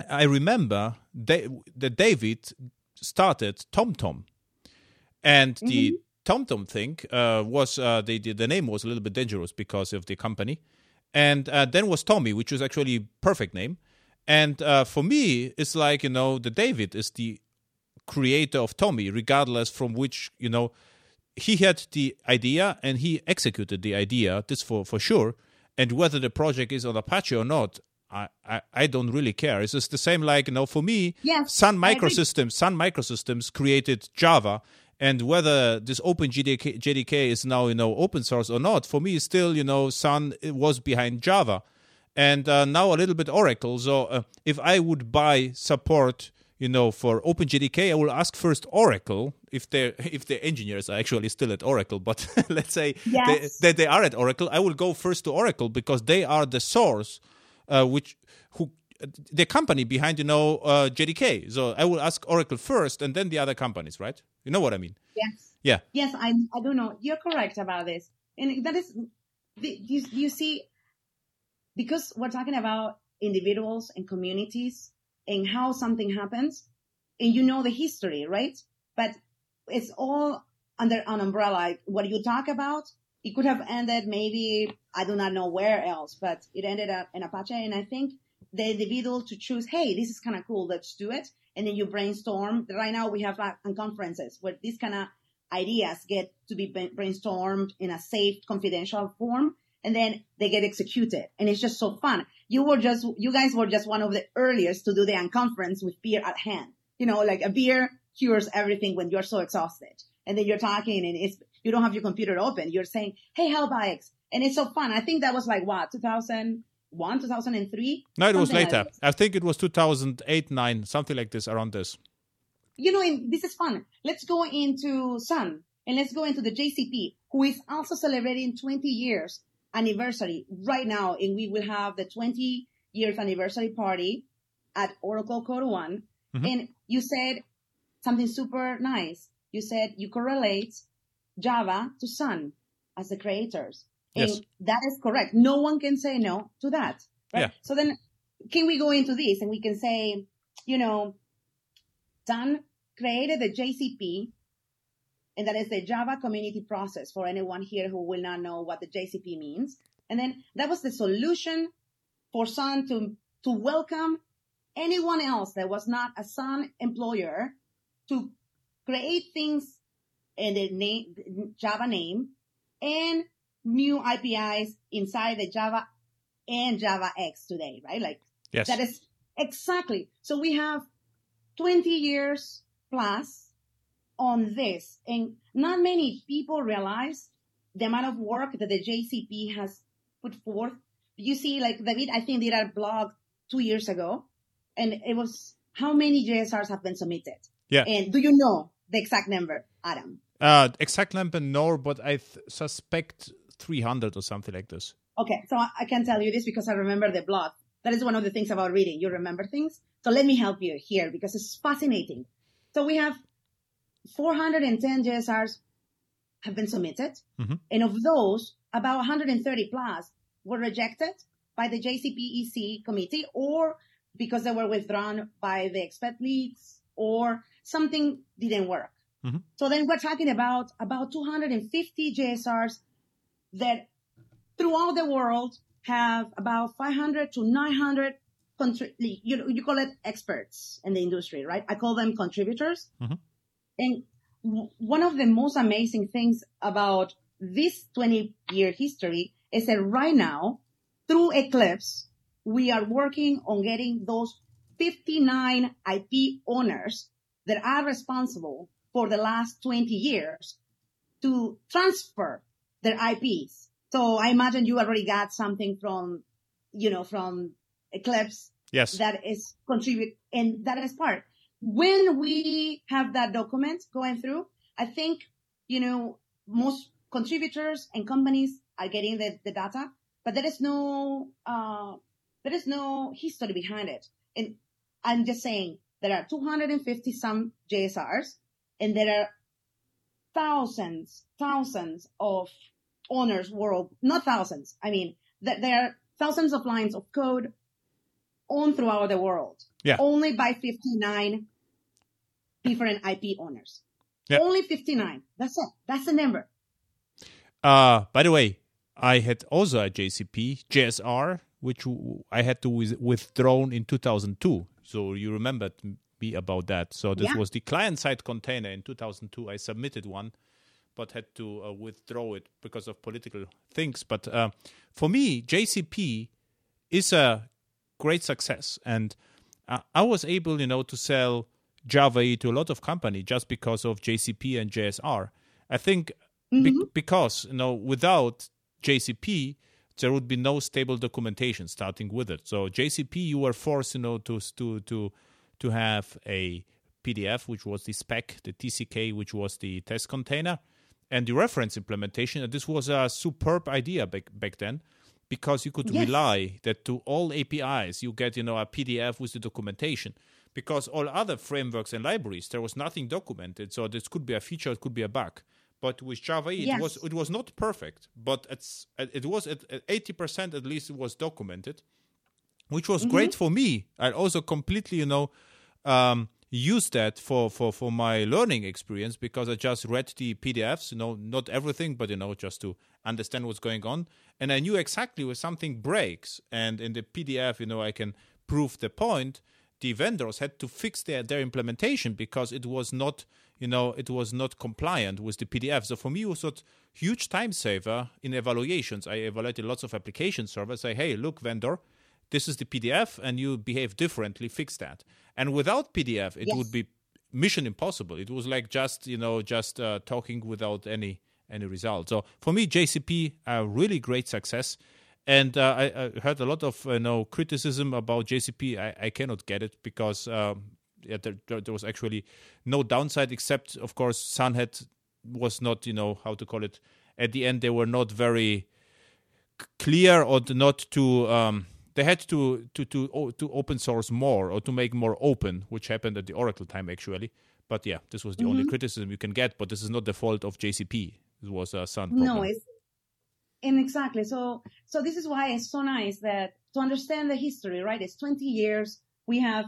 I remember that David started TomTom, and mm-hmm. TomTom thing uh, was uh, the, the name was a little bit dangerous because of the company, and uh, then was TomEE, which was actually perfect name. And uh, for me, it's like you know the David is the creator of TomEE, regardless from which you know he had the idea and he executed the idea. This for for sure. And whether the project is on Apache or not, I, I, I don't really care. It's just the same like you know for me, yes, Sun Microsystems Sun Microsystems created Java, and whether this open JDK, JDK is now you know open source or not for me still you know sun was behind java. And uh, now a little bit oracle. So uh, if i would buy support you know for openjdk i will ask first oracle if they if the engineers are actually still at oracle. But let's say yes. they, they, they, are at oracle i will go first to oracle because they are the source uh, which who the company behind you know uh, JDK. So I will ask Oracle first, and then the other companies, right? You know what I mean? Yes. Yeah. Yes, I I do know. You're correct about this, and that is you you see because we're talking about individuals and communities and how something happens, and you know the history, right? But it's all under an umbrella. Like what you talk about, it could have ended maybe I do not know where else, but it ended up in Apache, and I think the individual to choose, hey, this is kind of cool, let's do it. And then you brainstorm. Right now we have uh, like conferences where these kind of ideas get to be brainstormed in a safe, confidential form, and then they get executed. And it's just so fun. You were just, you guys were just one of the earliest to do the unconference with beer at hand. You know, like a beer cures everything when you're so exhausted. And then you're talking and it's, you don't have your computer open. You're saying, hey, how about X? And it's so fun. I think that was like what, 2000, one, 2003? No, it was later. Like I think it was 2008, 9, something like this, around this. You know, this is fun. Let's go into Sun and let's go into the JCP, who is also celebrating 20 years anniversary right now. And we will have the 20 years anniversary party at Oracle Code One. Mm-hmm. And you said something super nice. You said you correlate Java to Sun as the creators. And yes. that is correct. No one can say no to that. Right? Yeah. So then can we go into this and we can say, you know, Sun created the JCP and that is the Java community process for anyone here who will not know what the JCP means. And then that was the solution for Sun to, to welcome anyone else that was not a Sun employer to create things in the name, Java name and new APIs inside the Java and Java X today, right? Like yes. that is exactly. So we have 20 years plus on this and not many people realize the amount of work that the JCP has put forth. You see, like David, I think did a blog two years ago and it was how many JSRs have been submitted? Yeah. And do you know the exact number, Adam? Uh, exact number, no, but I th- suspect 300 or something like this. Okay, so I can tell you this because I remember the blog. That is one of the things about reading. You remember things. So let me help you here because it's fascinating. So we have 410 JSRs have been submitted. Mm-hmm. And of those, about 130 plus were rejected by the JCPEC committee or because they were withdrawn by the expert leagues or something didn't work. Mm-hmm. So then we're talking about about 250 JSRs that throughout the world have about 500 to 900 you, know, you call it experts in the industry, right? I call them contributors. Mm-hmm. And w- one of the most amazing things about this 20 year history is that right now, through Eclipse, we are working on getting those 59 IP owners that are responsible for the last 20 years to transfer their IPs. So I imagine you already got something from, you know, from Eclipse. Yes. That is contribute and that is part. When we have that document going through, I think, you know, most contributors and companies are getting the, the data. but there is no, uh, there is no history behind it. And I'm just saying there are 250 some JSRs and there are thousands, thousands of owners world, not thousands. I mean, that there are thousands of lines of code owned throughout the world. Yeah. Only by 59 different IP owners. Yeah. Only 59. That's it. That's the number. Uh, by the way, I had also a JCP JSR, which I had to withdraw in 2002. So you remembered me about that. So this Yeah. was the client side container in 2002. I submitted one, but had to uh, withdraw it because of political things. But uh, for me, JCP is a great success, and uh, I was able, you know, to sell Java to a lot of company just because of JCP and JSR. I think be- because you know without JCP there would be no stable documentation starting with it. So JCP you were forced, you know, to to to to have a PDF, which was the spec, the TCK, which was the test container, and the reference implementation. And this was a superb idea back back then, because you could Yes. rely that to all APIs you get, you know, a PDF with the documentation. Because all other frameworks and libraries, there was nothing documented. So this could be a feature, it could be a bug. But with Java, E, it was it was not perfect, but it's it was at eighty percent at least it was documented which was great for me. I also completely, you know, um, used that for, for, for my learning experience because I just read the PDFs, you know, not everything, but, you know, just to understand what's going on. And I knew exactly where something breaks. And in the PDF, you know, I can prove the point. The vendors had to fix their, their implementation because it was not, you know, it was not compliant with the PDF. So for me, it was a huge time saver in evaluations. I evaluated lots of application servers. Say, hey, look, vendor, this is the PDF and you behave differently, fix that. And without PDF, it Yes. would be mission impossible. It was like just, you know, just uh, talking without any any result. So for me, JCP, a really great success. And uh, I, I heard a lot of, you know, criticism about JCP. I, I cannot get it because um, yeah, there, there was actually no downside except, of course, Sun had was not, you know, how to call it. At the end, they were not very clear or not to um, they had to to to to open source more or to make more open which happened at the oracle time actually but yeah this was the only criticism you can get but this is not the fault of jcp it was a sun problem. No, it's and exactly. So so this is why it's so nice that to understand the history, right? It's 20 years. We have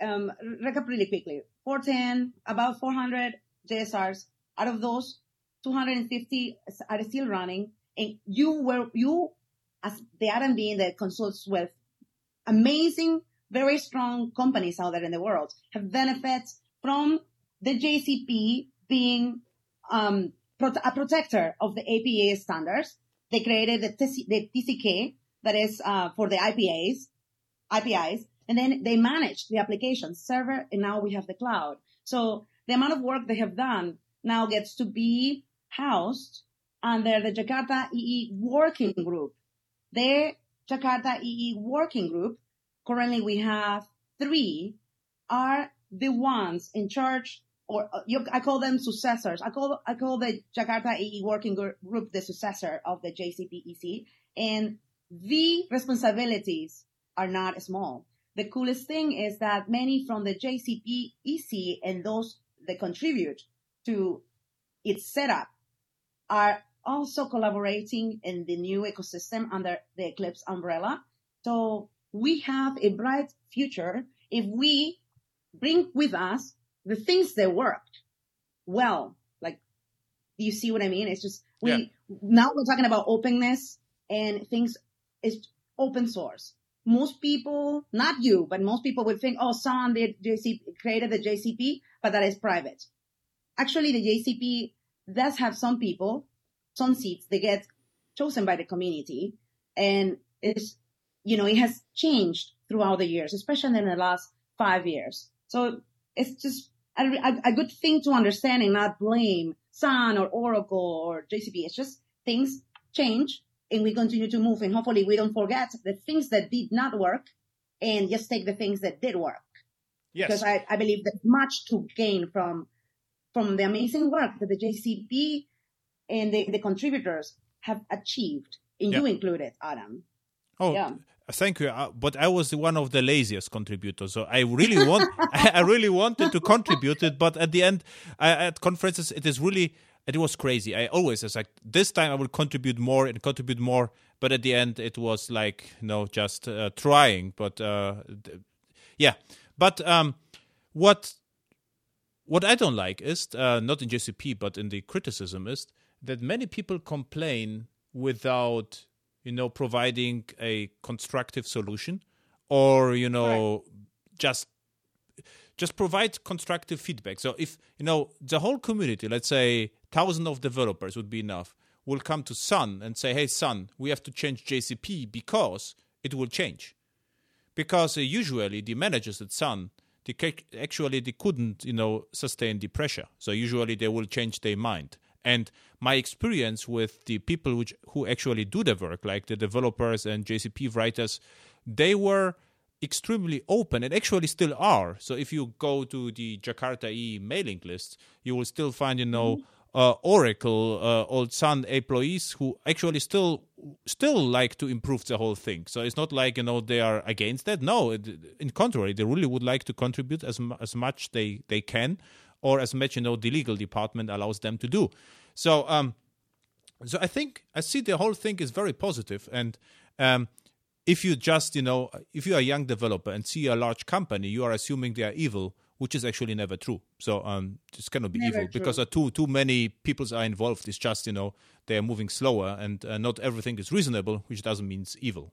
um recap really quickly. 410, about 400 JSRs. Out of those, 250 are still running. And you were you as the R&D that consults with amazing, very strong companies out there in the world have benefits from the JCP being um, a protector of the APA standards. They created the, TC- the TCK that is uh, for the IPAs, IPIs, and then they manage the application server, and now we have the cloud. So the amount of work they have done now gets to be housed under the Jakarta EE working group. The Jakarta EE working group, currently we have three, are the ones in charge, or uh, I call them successors. I call I call the Jakarta EE working group the successor of the JCPEC, and the responsibilities are not small. The coolest thing is that many from the JCPEC and those that contribute to its setup are also collaborating in the new ecosystem under the Eclipse umbrella. So we have a bright future if we bring with us the things that worked well. Like, do you see what I mean? It's just, we, Yeah. now we're talking about openness and things is open source. Most people, not you, but most people would think, oh, Sun did JCP, created the JCP, but that is private. Actually, the JCP does have some people, some seats, they get chosen by the community and it's, you know, it has changed throughout the years, especially in the last five years. So it's just a, a, good thing to understand and not blame Sun or Oracle or JCP. It's just things change and we continue to move and hopefully we don't forget the things that did not work and just take the things that did work. yes Because I, I believe there's much to gain from, from the amazing work that the JCP and the, the contributors have achieved and Yeah. you included Adam. Oh, Yeah. thank you. Uh, but I was one of the laziest contributors, so I really want, I really wanted to contribute it, but at the end, I, at conferences, it is really, it was crazy. I always was like, this time I will contribute more and contribute more, but at the end, it was like, you know, just uh, trying. But uh, th- yeah, but um, what what I don't like is uh, not in JCP but in the criticism is that many people complain without you know providing a constructive solution or you know just just provide constructive feedback. So if you know the whole community, let's say thousand of developers would be enough, will come to Sun and say, "Hey, Sun, we have to change JCP because it will change." Because uh, usually the managers at Sun, they actually they couldn't you know sustain the pressure. So usually they will change their mind. And my experience with the people which who actually do the work, like the developers and JCP writers, they were extremely open and actually still are. So if you go to the Jakarta E mailing list, you will still find, you know, uh, Oracle, uh, old Sun employees who actually still still like to improve the whole thing. So it's not like you know they are against that. No, it, in contrary, they really would like to contribute as mu- as much they they can, or as much you know the legal department allows them to do. So um, so I think I see the whole thing is very positive and um, if you just you know if you're a young developer and see a large company you are assuming they are evil which is actually never true so um this cannot be Never evil because uh, too too many peoples are involved it's just you know they are moving slower and uh, not everything is reasonable which doesn't mean it's evil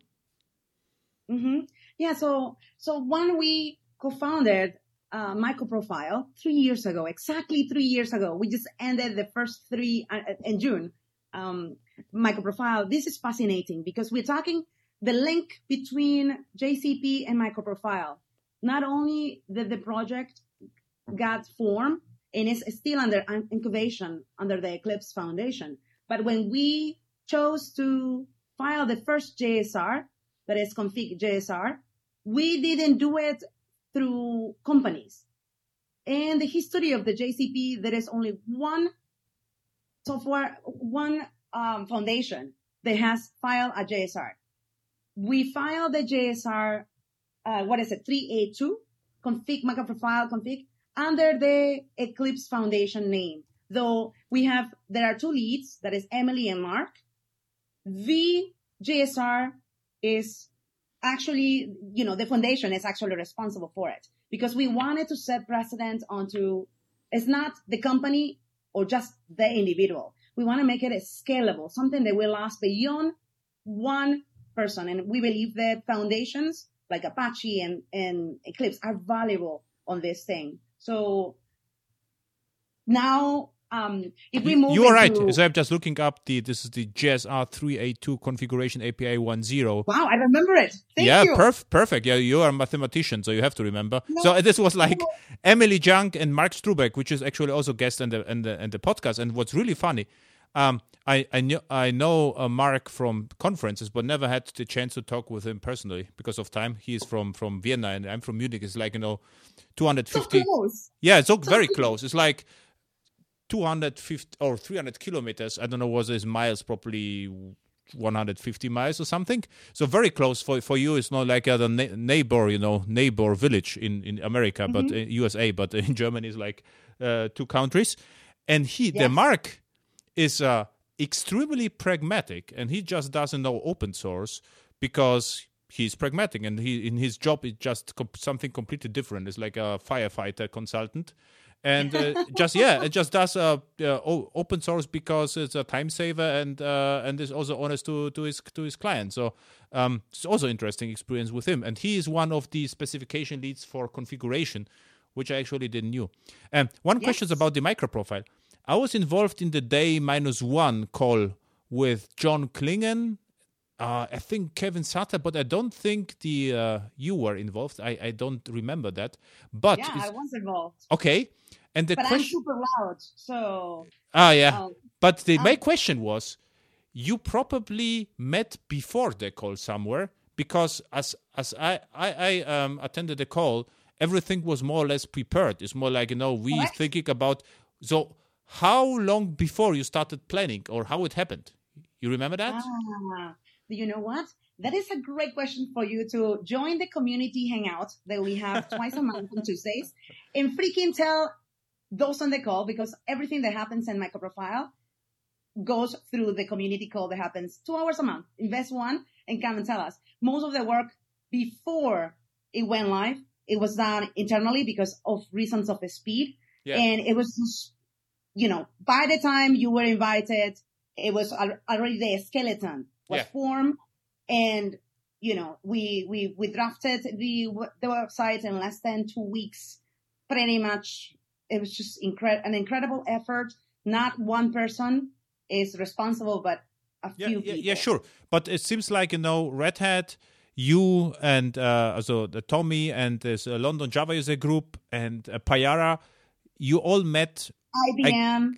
Mm-hmm. Yeah. So, so when we co-founded uh, Microprofile three years ago, exactly three years ago, we just ended the first three uh, in June. Um, Microprofile. This is fascinating because we're talking the link between JCP and Microprofile. Not only did the project got formed and is still under incubation under the Eclipse Foundation, but when we chose to file the first JSR, that is config JSR, we didn't do it through companies. In the history of the JCP, there is only one software, one um, foundation that has filed a JSR. We filed the JSR, uh, what is it, 382, config, microprofile config, under the Eclipse Foundation name. Though we have, there are two leads, that is Emily and Mark. The JSR is actually, you know, the foundation is actually responsible for it because we wanted to set precedent onto, it's not the company or just the individual. We want to make it scalable, something that will last beyond one person. And we believe that foundations like Apache and, and Eclipse are valuable on this thing. So now, um, if we move you are right so i'm just looking up the this is the JSR 382 configuration api 10 wow, I remember it. Thank yeah, you. perf- perfect. Yeah, you are a mathematician, so you have to remember. so this was like Emily Jiang and Mark Struberg, which is actually also guest in the in the in the podcast. And what's really funny, um, I I know I know uh, Mark from conferences, but never had the chance to talk with him personally because of time. He is from from Vienna, and I'm from Munich. It's like you know, 250. So close. Yeah, it's all very close. It's like 250 or 300 kilometers. I don't know what is miles, probably 150 miles or something. So very close for for you. It's not like a na- neighbor, you know, neighbor village in in America, but uh, USA, but in Germany is like uh, two countries. And he, the Mark, is uh, extremely pragmatic, and he just doesn't know open source because he's pragmatic, and he in his job is just com- something completely different. It's like a firefighter consultant, and uh, just yeah, it just does uh, uh, open source because it's a time saver and uh, and is also honest to to his to his client. So um, it's also interesting experience with him, and he is one of the specification leads for configuration, which I actually didn't knew. And one question is about the micro profile I was involved in the day minus one call with John Clingan. Uh, I think Kevin Sutter, but I don't think the uh, you were involved. I, I don't remember that. But Yeah, I was involved. okay, and the But I'm question. super loud, so Ah, yeah. um, But the, my um, question was, you probably met before the call somewhere because as as I I, I um, attended the call, everything was more or less prepared. It's more like you know we Correct. thinking about. So how long before you started planning or how it happened? You remember that? Ah, you know what? That is a great question for you to join the community hangout that we have twice a month on Tuesdays and freaking tell those on the call because everything that happens in my Microprofile goes through the community call that happens two hours a month. Invest one and come and tell us. Most of the work before it went live, it was done internally because of reasons of speed. Yeah. And it was just, you know, by the time you were invited, it was already the skeleton was Yeah. formed and, you know, we, we, we drafted the, the website in less than two weeks. Pretty much, it was just incre- an incredible effort. Not one person is responsible, but a Yeah, few yeah, people. yeah, sure. But it seems like you know, Red Hat, you and uh, also the TomEE and this uh, London Java user group and uh, Payara, you all met. IBM,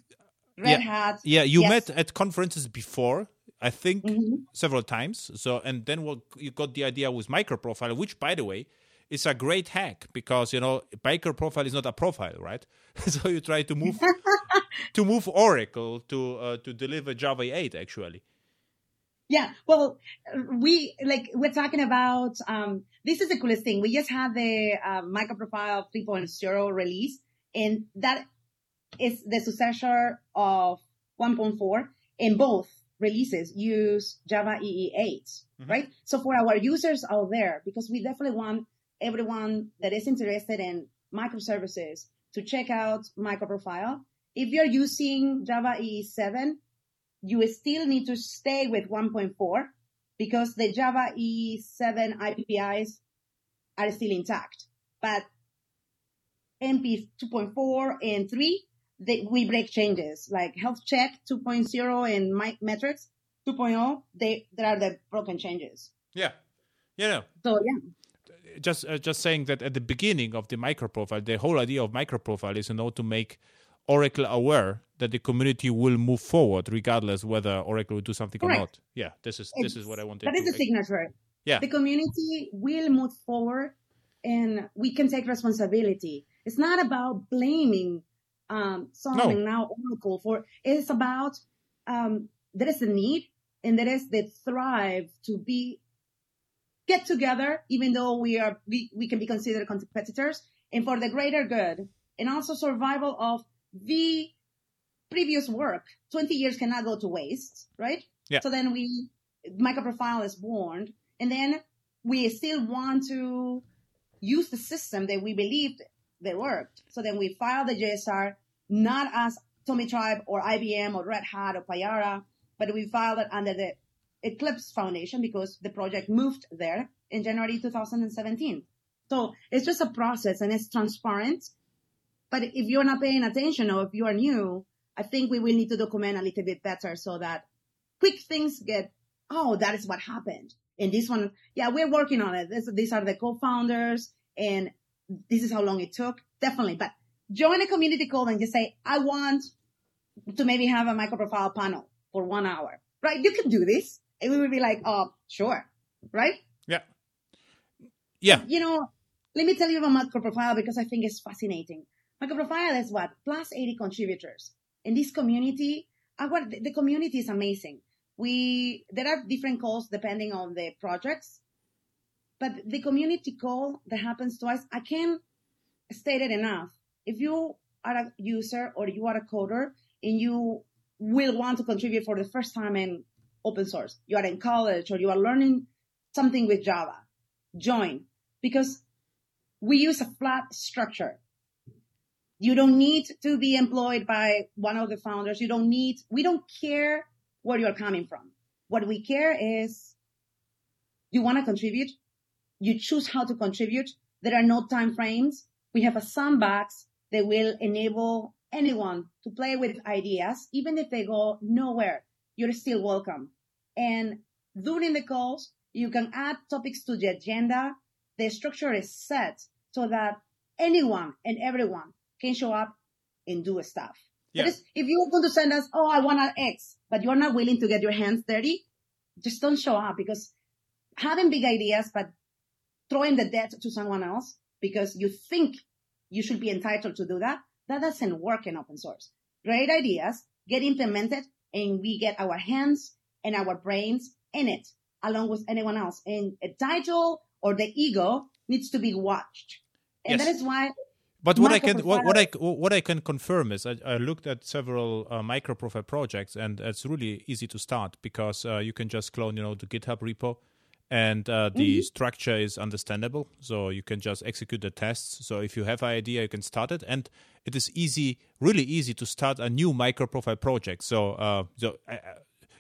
Red Yeah, Hat. Yeah, you Yes. met at conferences before, I think, Mhm. several times. So, and then what you got the idea with microprofile, which, by the way, is a great hack because you know microprofile is not a profile, right? so you try to move to move Oracle to uh, to deliver Java 8 actually. Yeah, well, we like we're talking about. Um, this is the coolest thing. We just had the uh, microprofile 3.0 release, and that is the successor of 1.4. And both releases use Java EE 8, mm-hmm. right? So for our users out there, because we definitely want everyone that is interested in microservices to check out microprofile. If you're using Java EE 7, you still need to stay with 1.4 because the Java EE7 IPPIs are still intact. But MP 2.4 and 3, they, we break changes like health check 2.0 and my metrics 2.0. They, there are the broken changes. Yeah, yeah. know. So yeah, just uh, just saying that at the beginning of the microprofile, the whole idea of microprofile is you know to make Oracle aware that the community will move forward regardless whether Oracle will do something or not. Yeah, this is this is what I wanted. that is the signature. Yeah. The community will move forward and we can take responsibility. It's not about blaming um, something now Oracle for, it's about um, there is a need and there is the thrive to be get together, even though we are we, we can be considered competitors, and for the greater good, and also survival of the previous work. Twenty years cannot go to waste, right? Yeah. So then we microprofile is born, and then we still want to use the system that we believed that worked. So then we file the JSR not as Tomitribe or IBM or Red Hat or Payara, but we filed it under the Eclipse Foundation because the project moved there in January 2017. So it's just a process and it's transparent. But if you're not paying attention or if you are new, I think we will need to document a little bit better so that quick things get, oh, that is what happened. And this one, yeah, we're working on it. This, these are the co-founders and this is how long it took. Definitely. But join a community call and just say, I want to maybe have a microprofile panel for one hour, right? You can do this. And we will be like, oh, sure. Right? Yeah. Yeah. You know, let me tell you about microprofile because I think it's fascinating. Microprofile is what? Plus 80 contributors. In this community, uh, our, the community is amazing. We, there are different calls depending on the projects, but the community call that happens twice, I can't state it enough. If you are a user or you are a coder and you will want to contribute for the first time in open source, you are in college or you are learning something with Java, join because we use a flat structure. You don't need to be employed by one of the founders. You don't need, we don't care where you're coming from. What we care is you want to contribute. You choose how to contribute. There are no time frames. We have a sandbox that will enable anyone to play with ideas, even if they go nowhere. You're still welcome. And during the calls, you can add topics to the agenda. The structure is set so that anyone and everyone can show up and do stuff. Yeah. If you're going to send us, oh, I want an X, but you're not willing to get your hands dirty, just don't show up because having big ideas, but throwing the debt to someone else because you think you should be entitled to do that, that doesn't work in open source. Great ideas get implemented and we get our hands and our brains in it, along with anyone else. And a title or the ego needs to be watched. And Yes. that is why But what I can what, what I what I can confirm is I, I looked at several uh, micro profile projects and it's really easy to start because uh, you can just clone you know the GitHub repo and uh, the Mm-hmm. structure is understandable so you can just execute the tests so if you have an idea you can start it and it is easy really easy to start a new micro profile project so uh, so uh,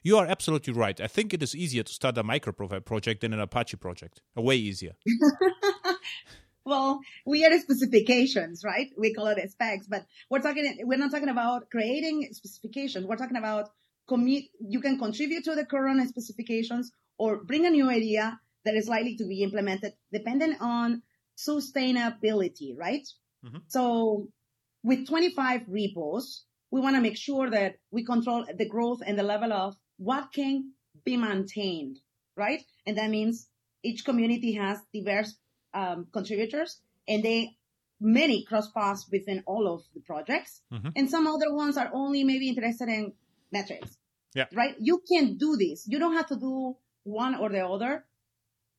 you are absolutely right. I think it is easier to start a micro profile project than an Apache project. Uh, Way easier. well, we are specifications, right? We call it specs, but we're talking, we're not talking about creating specifications. We're talking about commit, you can contribute to the current specifications or bring a new idea that is likely to be implemented depending on sustainability, right? Mhm. So with 25 repos, we want to make sure that we control the growth and the level of what can be maintained, right? And that means each community has diverse um, contributors and they many cross paths within all of the projects Mhm. and some other ones are only maybe interested in metrics Yeah. right you can do this you don't have to do one or the other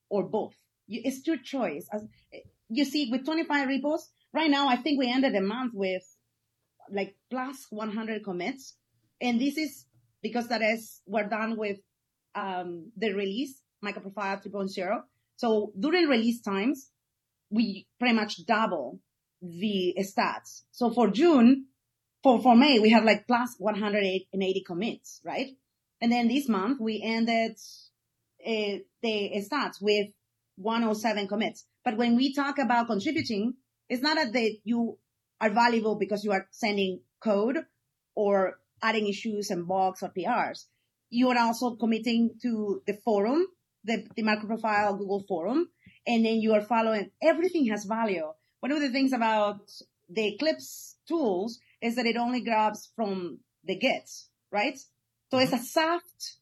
or both it's your choice As, you see with 25 repos right now i think we ended the month with like plus 100 commits and this is because that is we're done with um, the release microprofile 3.0 so during release times, we pretty much double the stats. So for June, for, for May, we have like plus 180 commits, right? And then this month we ended uh, the stats with 107 commits. But when we talk about contributing, it's not that you are valuable because you are sending code or adding issues and bugs or PRs. You are also committing to the forum the, the microprofile Google forum, and then you are following. Everything has value. One of the things about the Eclipse tools is that it only grabs from the gets, right? So it's a soft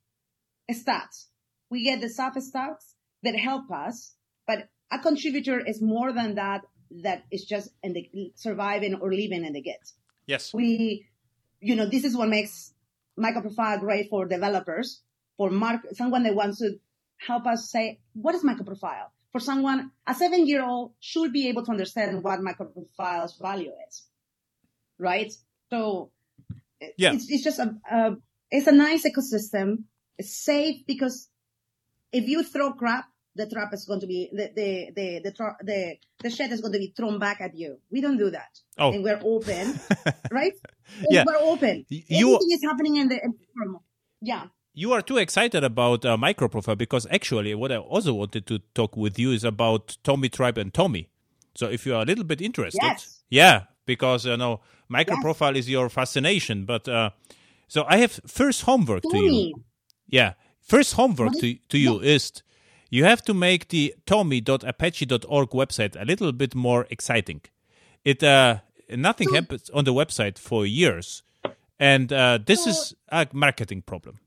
stats. We get the soft stats that help us, but a contributor is more than that. That is just in the surviving or living in the get. Yes. We, you know, this is what makes microprofile great for developers, for mark, someone that wants to help us say, what is microprofile? For someone, a seven year old should be able to understand what microprofile's value is. Right? So Yeah. it's, it's just a, a, it's a nice ecosystem. It's safe because if you throw crap, the trap is going to be, the, the, the, the, the, the shed is going to be thrown back at you. We don't do that. Oh. And we're open, right? Yeah. We're open. You- Everything is happening in the, in the. Yeah. you are too excited about uh, microprofile because actually what I also wanted to talk with you is about Tomitribe and TomEE. So if you are a little bit interested, Yes. yeah, because you know microprofile is your fascination. But uh, so I have first homework to you. Yeah, first homework to to you is you have to make the tomee.apache.org website a little bit more exciting. It uh, nothing happens on the website for years, and uh, this is a marketing problem.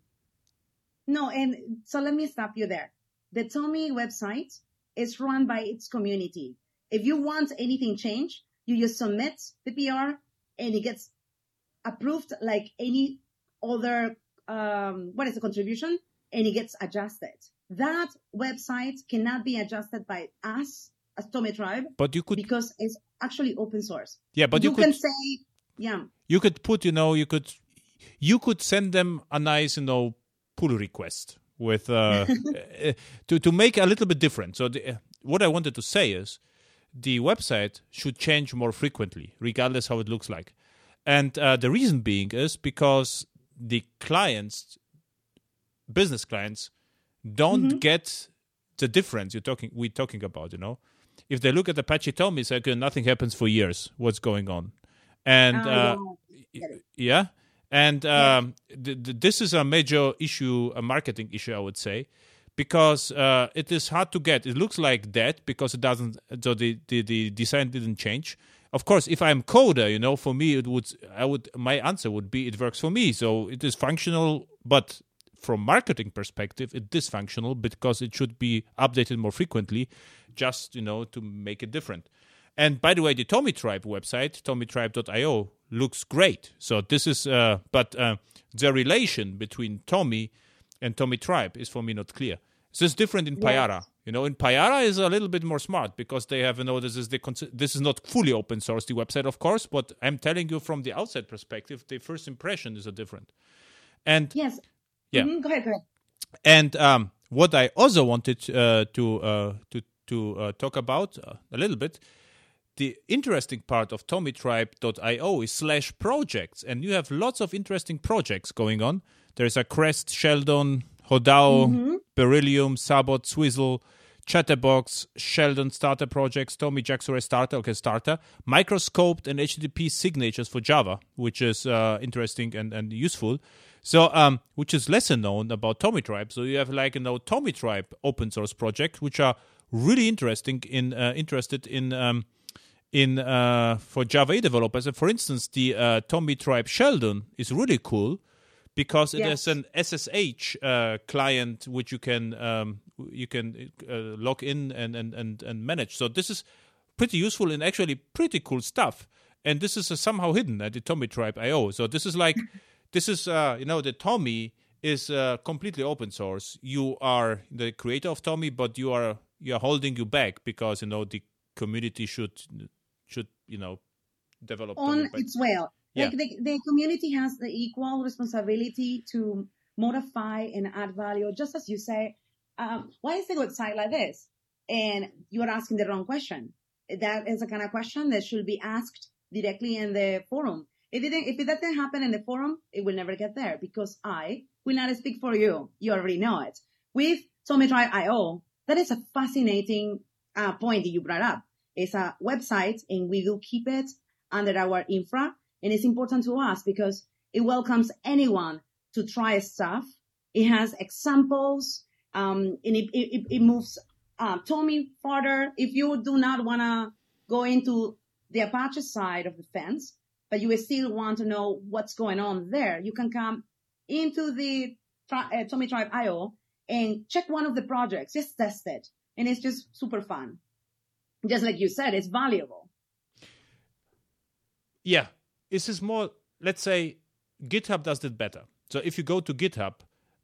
No, and so let me stop you there. The TomEE website is run by its community. If you want anything changed, you just submit the PR and it gets approved like any other, um, what is the contribution? And it gets adjusted. That website cannot be adjusted by us as Tomitribe But you could because it's actually open source. Yeah, but you, you could can say, yeah, you could put you know you could you could send them a nice you know pull request with uh, uh, to to make a little bit different. So the, what I wanted to say is the website should change more frequently, regardless how it looks like. And uh, the reason being is because the clients, business clients, don't get the difference you're talking we're talking about. You know, if they look at Apache TomEE, say, okay, nothing happens for years. What's going on? And Oh, uh, yeah. Yeah and um, th- th- this is a major issue a marketing issue i would say because uh, it is hard to get it looks like that because it doesn't so the, the, the design didn't change of course if i'm coder you know for me it would i would my answer would be it works for me so it is functional but from marketing perspective it is dysfunctional because it should be updated more frequently just you know to make it different and by the way, the Tomitribe website, tomitribe.io, looks great. So this is, uh, but uh, the relation between TomEE and Tomitribe is for me not clear. So it's different in Yes. Payara. You know, in Payara is a little bit more smart because they have, you know, this is the this is not fully open source the website, of course, but I'm telling you from the outside perspective, the first impression is a different. And Yes. Yeah. Mhm, Go ahead. Go ahead. and um, what I also wanted uh, to uh, to to uh, talk about uh, a little bit, the interesting part of Tomitribe.io is slash projects, and you have lots of interesting projects going on. There's a Crest, Sheldon, Hodao, Beryllium, Sabot, Swizzle, Chatterbox, Sheldon starter projects, TomEE JAX-RS starter, okay, starter, microscoped and HTTP signatures for Java, which is uh, interesting and, and useful. So, um, which is lesser known about Tomitribe. So you have like you know Tomitribe open source projects, which are really interesting in uh, interested in um, in uh, for Java developers. And for instance, the uh, Tomitribe Sheldon is really cool because it Yes. has an SSH uh, client which you can um, you can uh, log in and, and and and manage. So this is pretty useful and actually pretty cool stuff. And this is uh, somehow hidden at the Tomitribe IO. So this is like this is uh, you know the TomEE is uh, completely open source. You are the creator of TomEE, but you are you are holding you back because you know the community should should you know develop on its way. Yeah. Like the, the community has the equal responsibility to modify and add value, just as you say, um, why is the website like this? And you are asking the wrong question. That is the kind of question that should be asked directly in the forum. If it, if it doesn't happen in the forum, it will never get there because I will not speak for you. You already know it. With Tomitribe IO, that is a fascinating uh, point that you brought up. It's a website and we will keep it under our infra. And it's important to us because it welcomes anyone to try stuff. It has examples, um, and it, it, it moves, uh, TomEE further. If you do not want to go into the Apache side of the fence, but you still want to know what's going on there, you can come into the tri- uh, Tomitribe IO and check one of the projects, just test it. And it's just super fun. Just like you said, it's valuable. yeah this is more let's say github does it better so if you go to github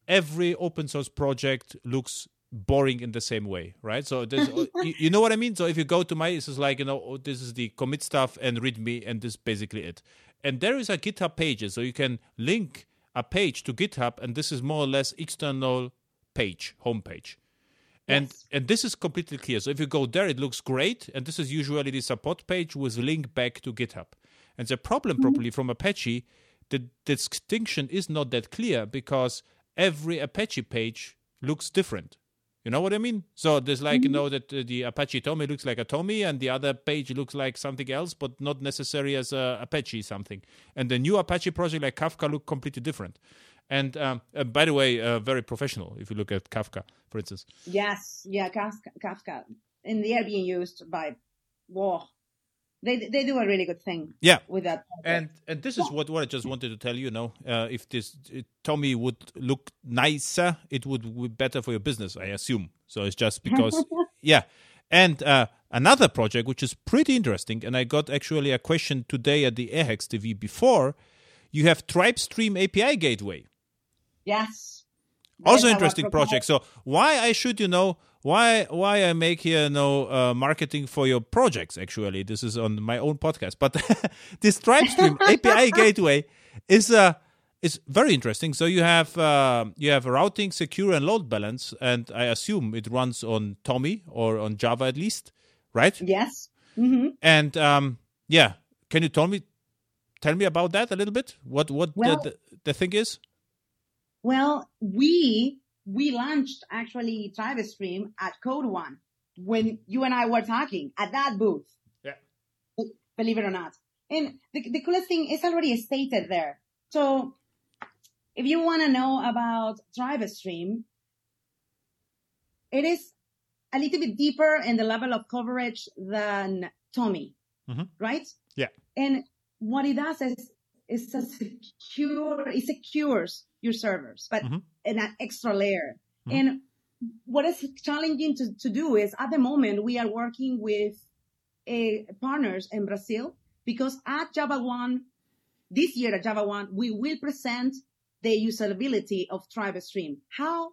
every open source project looks boring in the same way right so there's uh, you, you know what i mean so if you go to my this is like you know oh, this is the commit stuff and readme and this is basically it and there is a github page so you can link a page to github and this is more or less external page homepage and Yes. and this is completely clear. So if you go there, it looks great, and this is usually the support page with link back to GitHub. And the problem, mm-hmm. probably from Apache, the distinction is not that clear because every Apache page looks different. You know what I mean? So there's like you know that uh, the Apache TomEE looks like a TomEE, and the other page looks like something else, but not necessarily as a Apache something. And the new Apache project like Kafka look completely different. And um, uh, by the way, uh, very professional. If you look at Kafka, for instance. Yes, yeah, Kafka, Kafka. And they are being used by, whoa, they, they do a really good thing Yeah, with that. and and this is what what I just wanted to tell you. You know, uh, if this uh, TomEE would look nicer, it would be better for your business. I assume. So it's just because, yeah. And uh, another project which is pretty interesting, and I got actually a question today at the Airhacks TV before. You have TribeStream API Gateway. yes. also our interesting project. So why I should you know why why I make here no uh, marketing for your projects actually this is on my own podcast but this TribeStream API gateway is uh is very interesting. So you have uh, you have routing, secure, and load balance, and I assume it runs on TomEE or on Java at least, right? Yes. hmm And um, yeah, can you tell me tell me about that a little bit? What what Well- the, the the thing is? Well, we, we launched actually TribeStream at Code One when you and I were talking at that booth. Yeah. Believe it or not. And the, the coolest thing is already stated there. So if you want to know about TribeStream, it is a little bit deeper in the level of coverage than TomEE, Mhm. right? Yeah. And what it does is, is a secure, it secures your servers, but Mhm. in an extra layer. Mhm. And what is challenging to, to do is at the moment we are working with uh, partners in Brazil because at Java One, this year at Java One, we will present the usability of TribeStream. How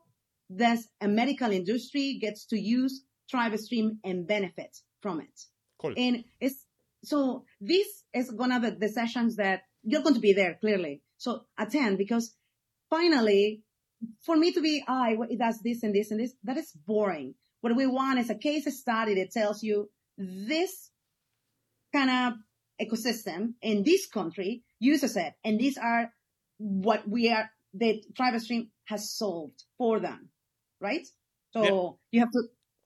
does a medical industry gets to use TribeStream and benefit from it? Cool. And it's so this is gonna be the sessions that you're going to be there clearly. So attend because finally, for me to be, ah, it does this and this and this, that is boring. What we want is a case study that tells you this kind of ecosystem in this country uses it. And these are what we are, the TribeStream has solved for them, right? So you have to,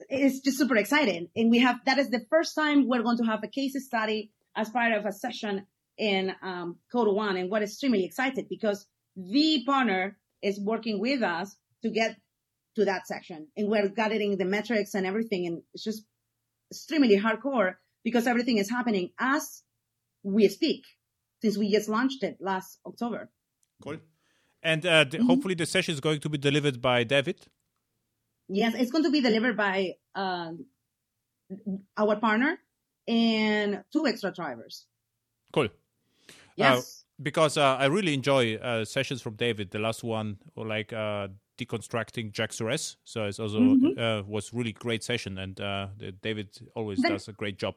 it's just super exciting. And we have, that is the first time we're going to have a case study as part of a session in um, Code One. And what extremely excited because the partner is working with us to get to that section and we're gathering the metrics and everything. And it's just extremely hardcore because everything is happening as we speak since we just launched it last October. Cool. And uh, mm-hmm. hopefully the session is going to be delivered by David. Yes, it's going to be delivered by um, our partner and two extra drivers. Cool. Yes. Uh, because uh, I really enjoy uh, sessions from David. The last one, or like uh, deconstructing JAX-RS, so it's also mm-hmm. Uh, was really great session, and uh, David always that, does a great job.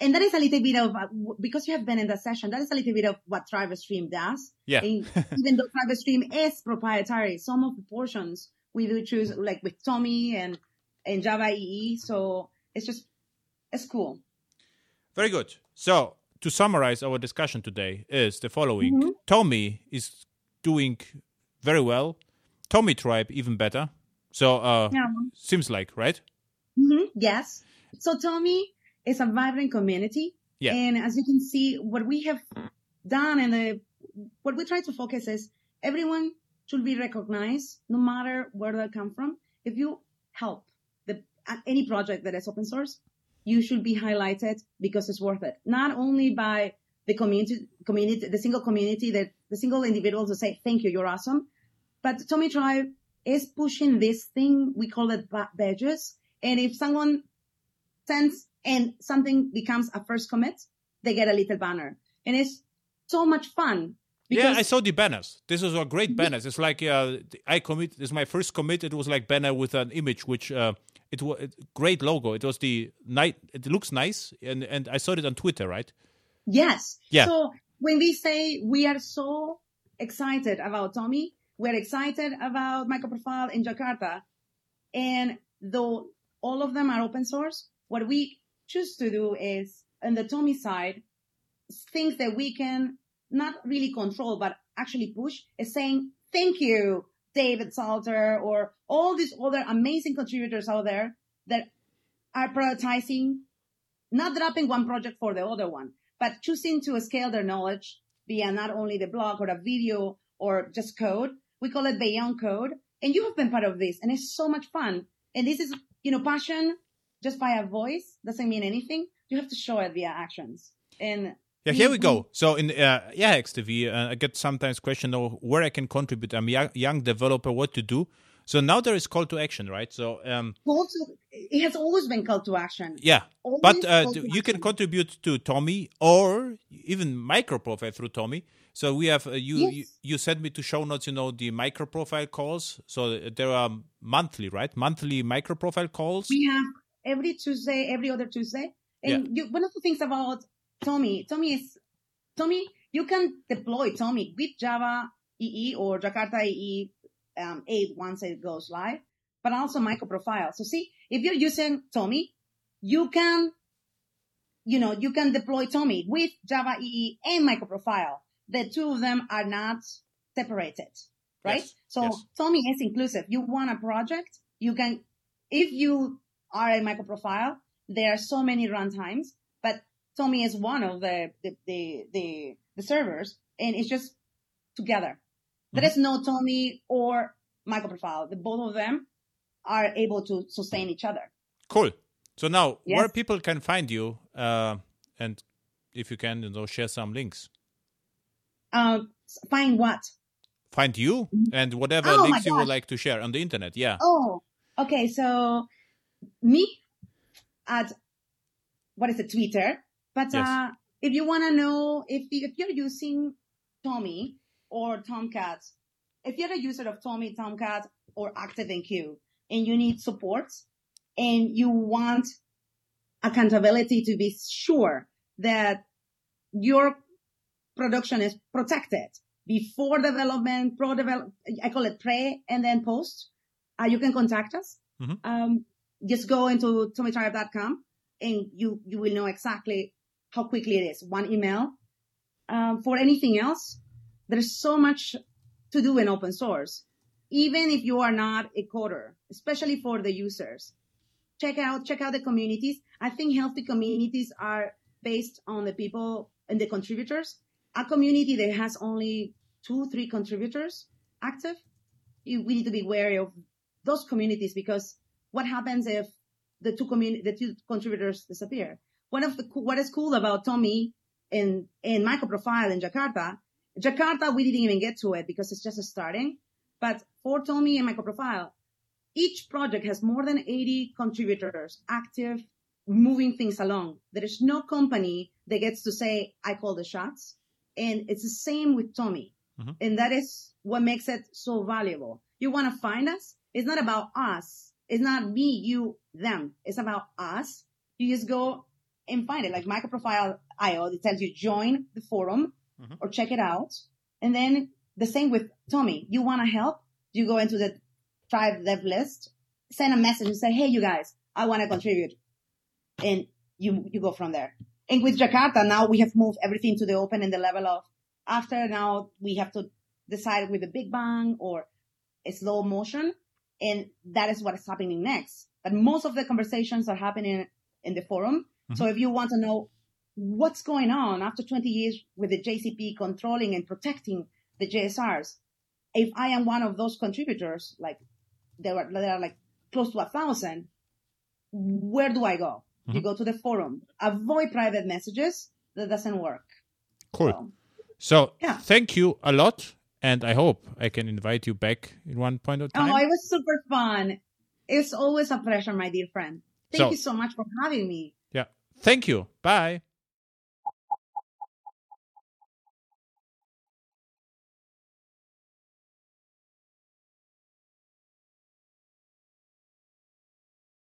And that is a little bit of because you have been in the session. That is a little bit of what TribeStream does. Yeah. even though TribeStream is proprietary, some of the portions we do choose, like with TomEE and and Java EE. So it's just it's cool. Very good. So to summarize our discussion today is the following mm-hmm. TomEE is doing very well, Tomitribe even better. So, uh, yeah. seems like, right? Mm-hmm. Yes. So, TomEE is a vibrant community. Yeah. And as you can see, what we have done and the, what we try to focus is everyone should be recognized no matter where they come from. If you help the, any project that is open source, you should be highlighted because it's worth it. Not only by the community, community, the single community that the single individuals to say, thank you, you're awesome. But Tomitribe is pushing this thing. We call it badges. And if someone sends and something becomes a first commit, they get a little banner. And it's so much fun. Yeah, I saw the banners. This is a great banners. It's like uh, I commit. This is my first commit. It was like banner with an image, which uh, it was a great logo. It was the night. It looks nice, and and I saw it on Twitter, right? Yes. Yeah. So when we say we are so excited about TomEE, we're excited about MicroProfile in Jakarta, and though all of them are open source, what we choose to do is on the TomEE side, things that we can not really control, but actually push is saying thank you David Salter or all these other amazing contributors out there that are prioritizing, not dropping one project for the other one, but choosing to scale their knowledge via not only the blog or a video or just code. We call it beyond code. And you have been part of this and it's so much fun. And this is, you know, passion just by a voice doesn't mean anything. You have to show it via actions. And yeah, here we go. So in uh, yeah, XTV, uh, I get sometimes question of where I can contribute. I'm a young developer, what to do. So now there is call to action, right? So um, it has always been call to action. Yeah, always but uh, you can contribute to TomEE or even micro profile through TomEE. So we have uh, you, yes. you you sent me to show notes. You know the micro profile calls. So there are monthly, right? Monthly micro profile calls. We have every Tuesday, every other Tuesday. And yeah. you, one of the things about TomEE, TomEE is, TomEE, you can deploy TomEE with Java EE or Jakarta EE um, 8 once it goes live, but also MicroProfile. So see, if you're using TomEE, you can, you know, you can deploy TomEE with Java EE and MicroProfile. The two of them are not separated, right? Yes. So yes. TomEE is inclusive. You want a project, you can, if you are a MicroProfile, there are so many runtimes, TomEE is one of the the the the, the servers, and it's just together. Mm-hmm. There is no TomEE or MicroProfile. The both of them are able to sustain each other. Cool. So now, yes. where people can find you, uh, and if you can, you know, share some links. Uh, find what? Find you mm-hmm. and whatever oh links you would like to share on the internet. Yeah. Oh, okay. So me at what is it? Twitter but yes. uh, if you want to know if if you're using TomEE or Tomcat if you're a user of TomEE, Tomcat, or ActiveMQ, and you need support, and you want accountability to be sure that your production is protected before development, pro develop, I call it pre and then post. Uh, you can contact us. Mhm. Um, just go into Tomitribe.com and you, you will know exactly how quickly it is. One email. Um, for anything else, there's so much to do in open source. Even if you are not a coder, especially for the users, check out, check out the communities. I think healthy communities are based on the people and the contributors. A community that has only two, three contributors active, you, we need to be wary of those communities because what happens if the two community, the two contributors disappear? One of the, what is cool about TomEE and, and Microprofile in Jakarta, Jakarta, we didn't even get to it because it's just starting. But for TomEE and Microprofile, each project has more than 80 contributors active, moving things along. There is no company that gets to say, I call the shots. And it's the same with TomEE. Mhm. And that is what makes it so valuable. You want to find us? It's not about us. It's not me, you, them. It's about us. You just go and find it. Like microprofile IO, it tells you join the forum Mhm. or check it out. And then the same with TomEE. You want to help? You go into the tribe dev list, send a message and say, Hey, you guys, I want to contribute. And you, you go from there. And with Jakarta, now we have moved everything to the open and the level of after now we have to decide with a big bang or a slow motion. And that is what is happening next. But most of the conversations are happening in the forum. So mm-hmm. if you want to know what's going on after 20 years with the JCP controlling and protecting the JSRs, if I am one of those contributors, like there are, there are like close to a thousand, where do I go? You mm-hmm. go to the forum. Avoid private messages. That doesn't work. Cool. So, So Yeah. thank you a lot, and I hope I can invite you back in one point of time. oh, it was super fun. It's always a pleasure, my dear friend. Thank So- you so much for having me. Thank you. Bye.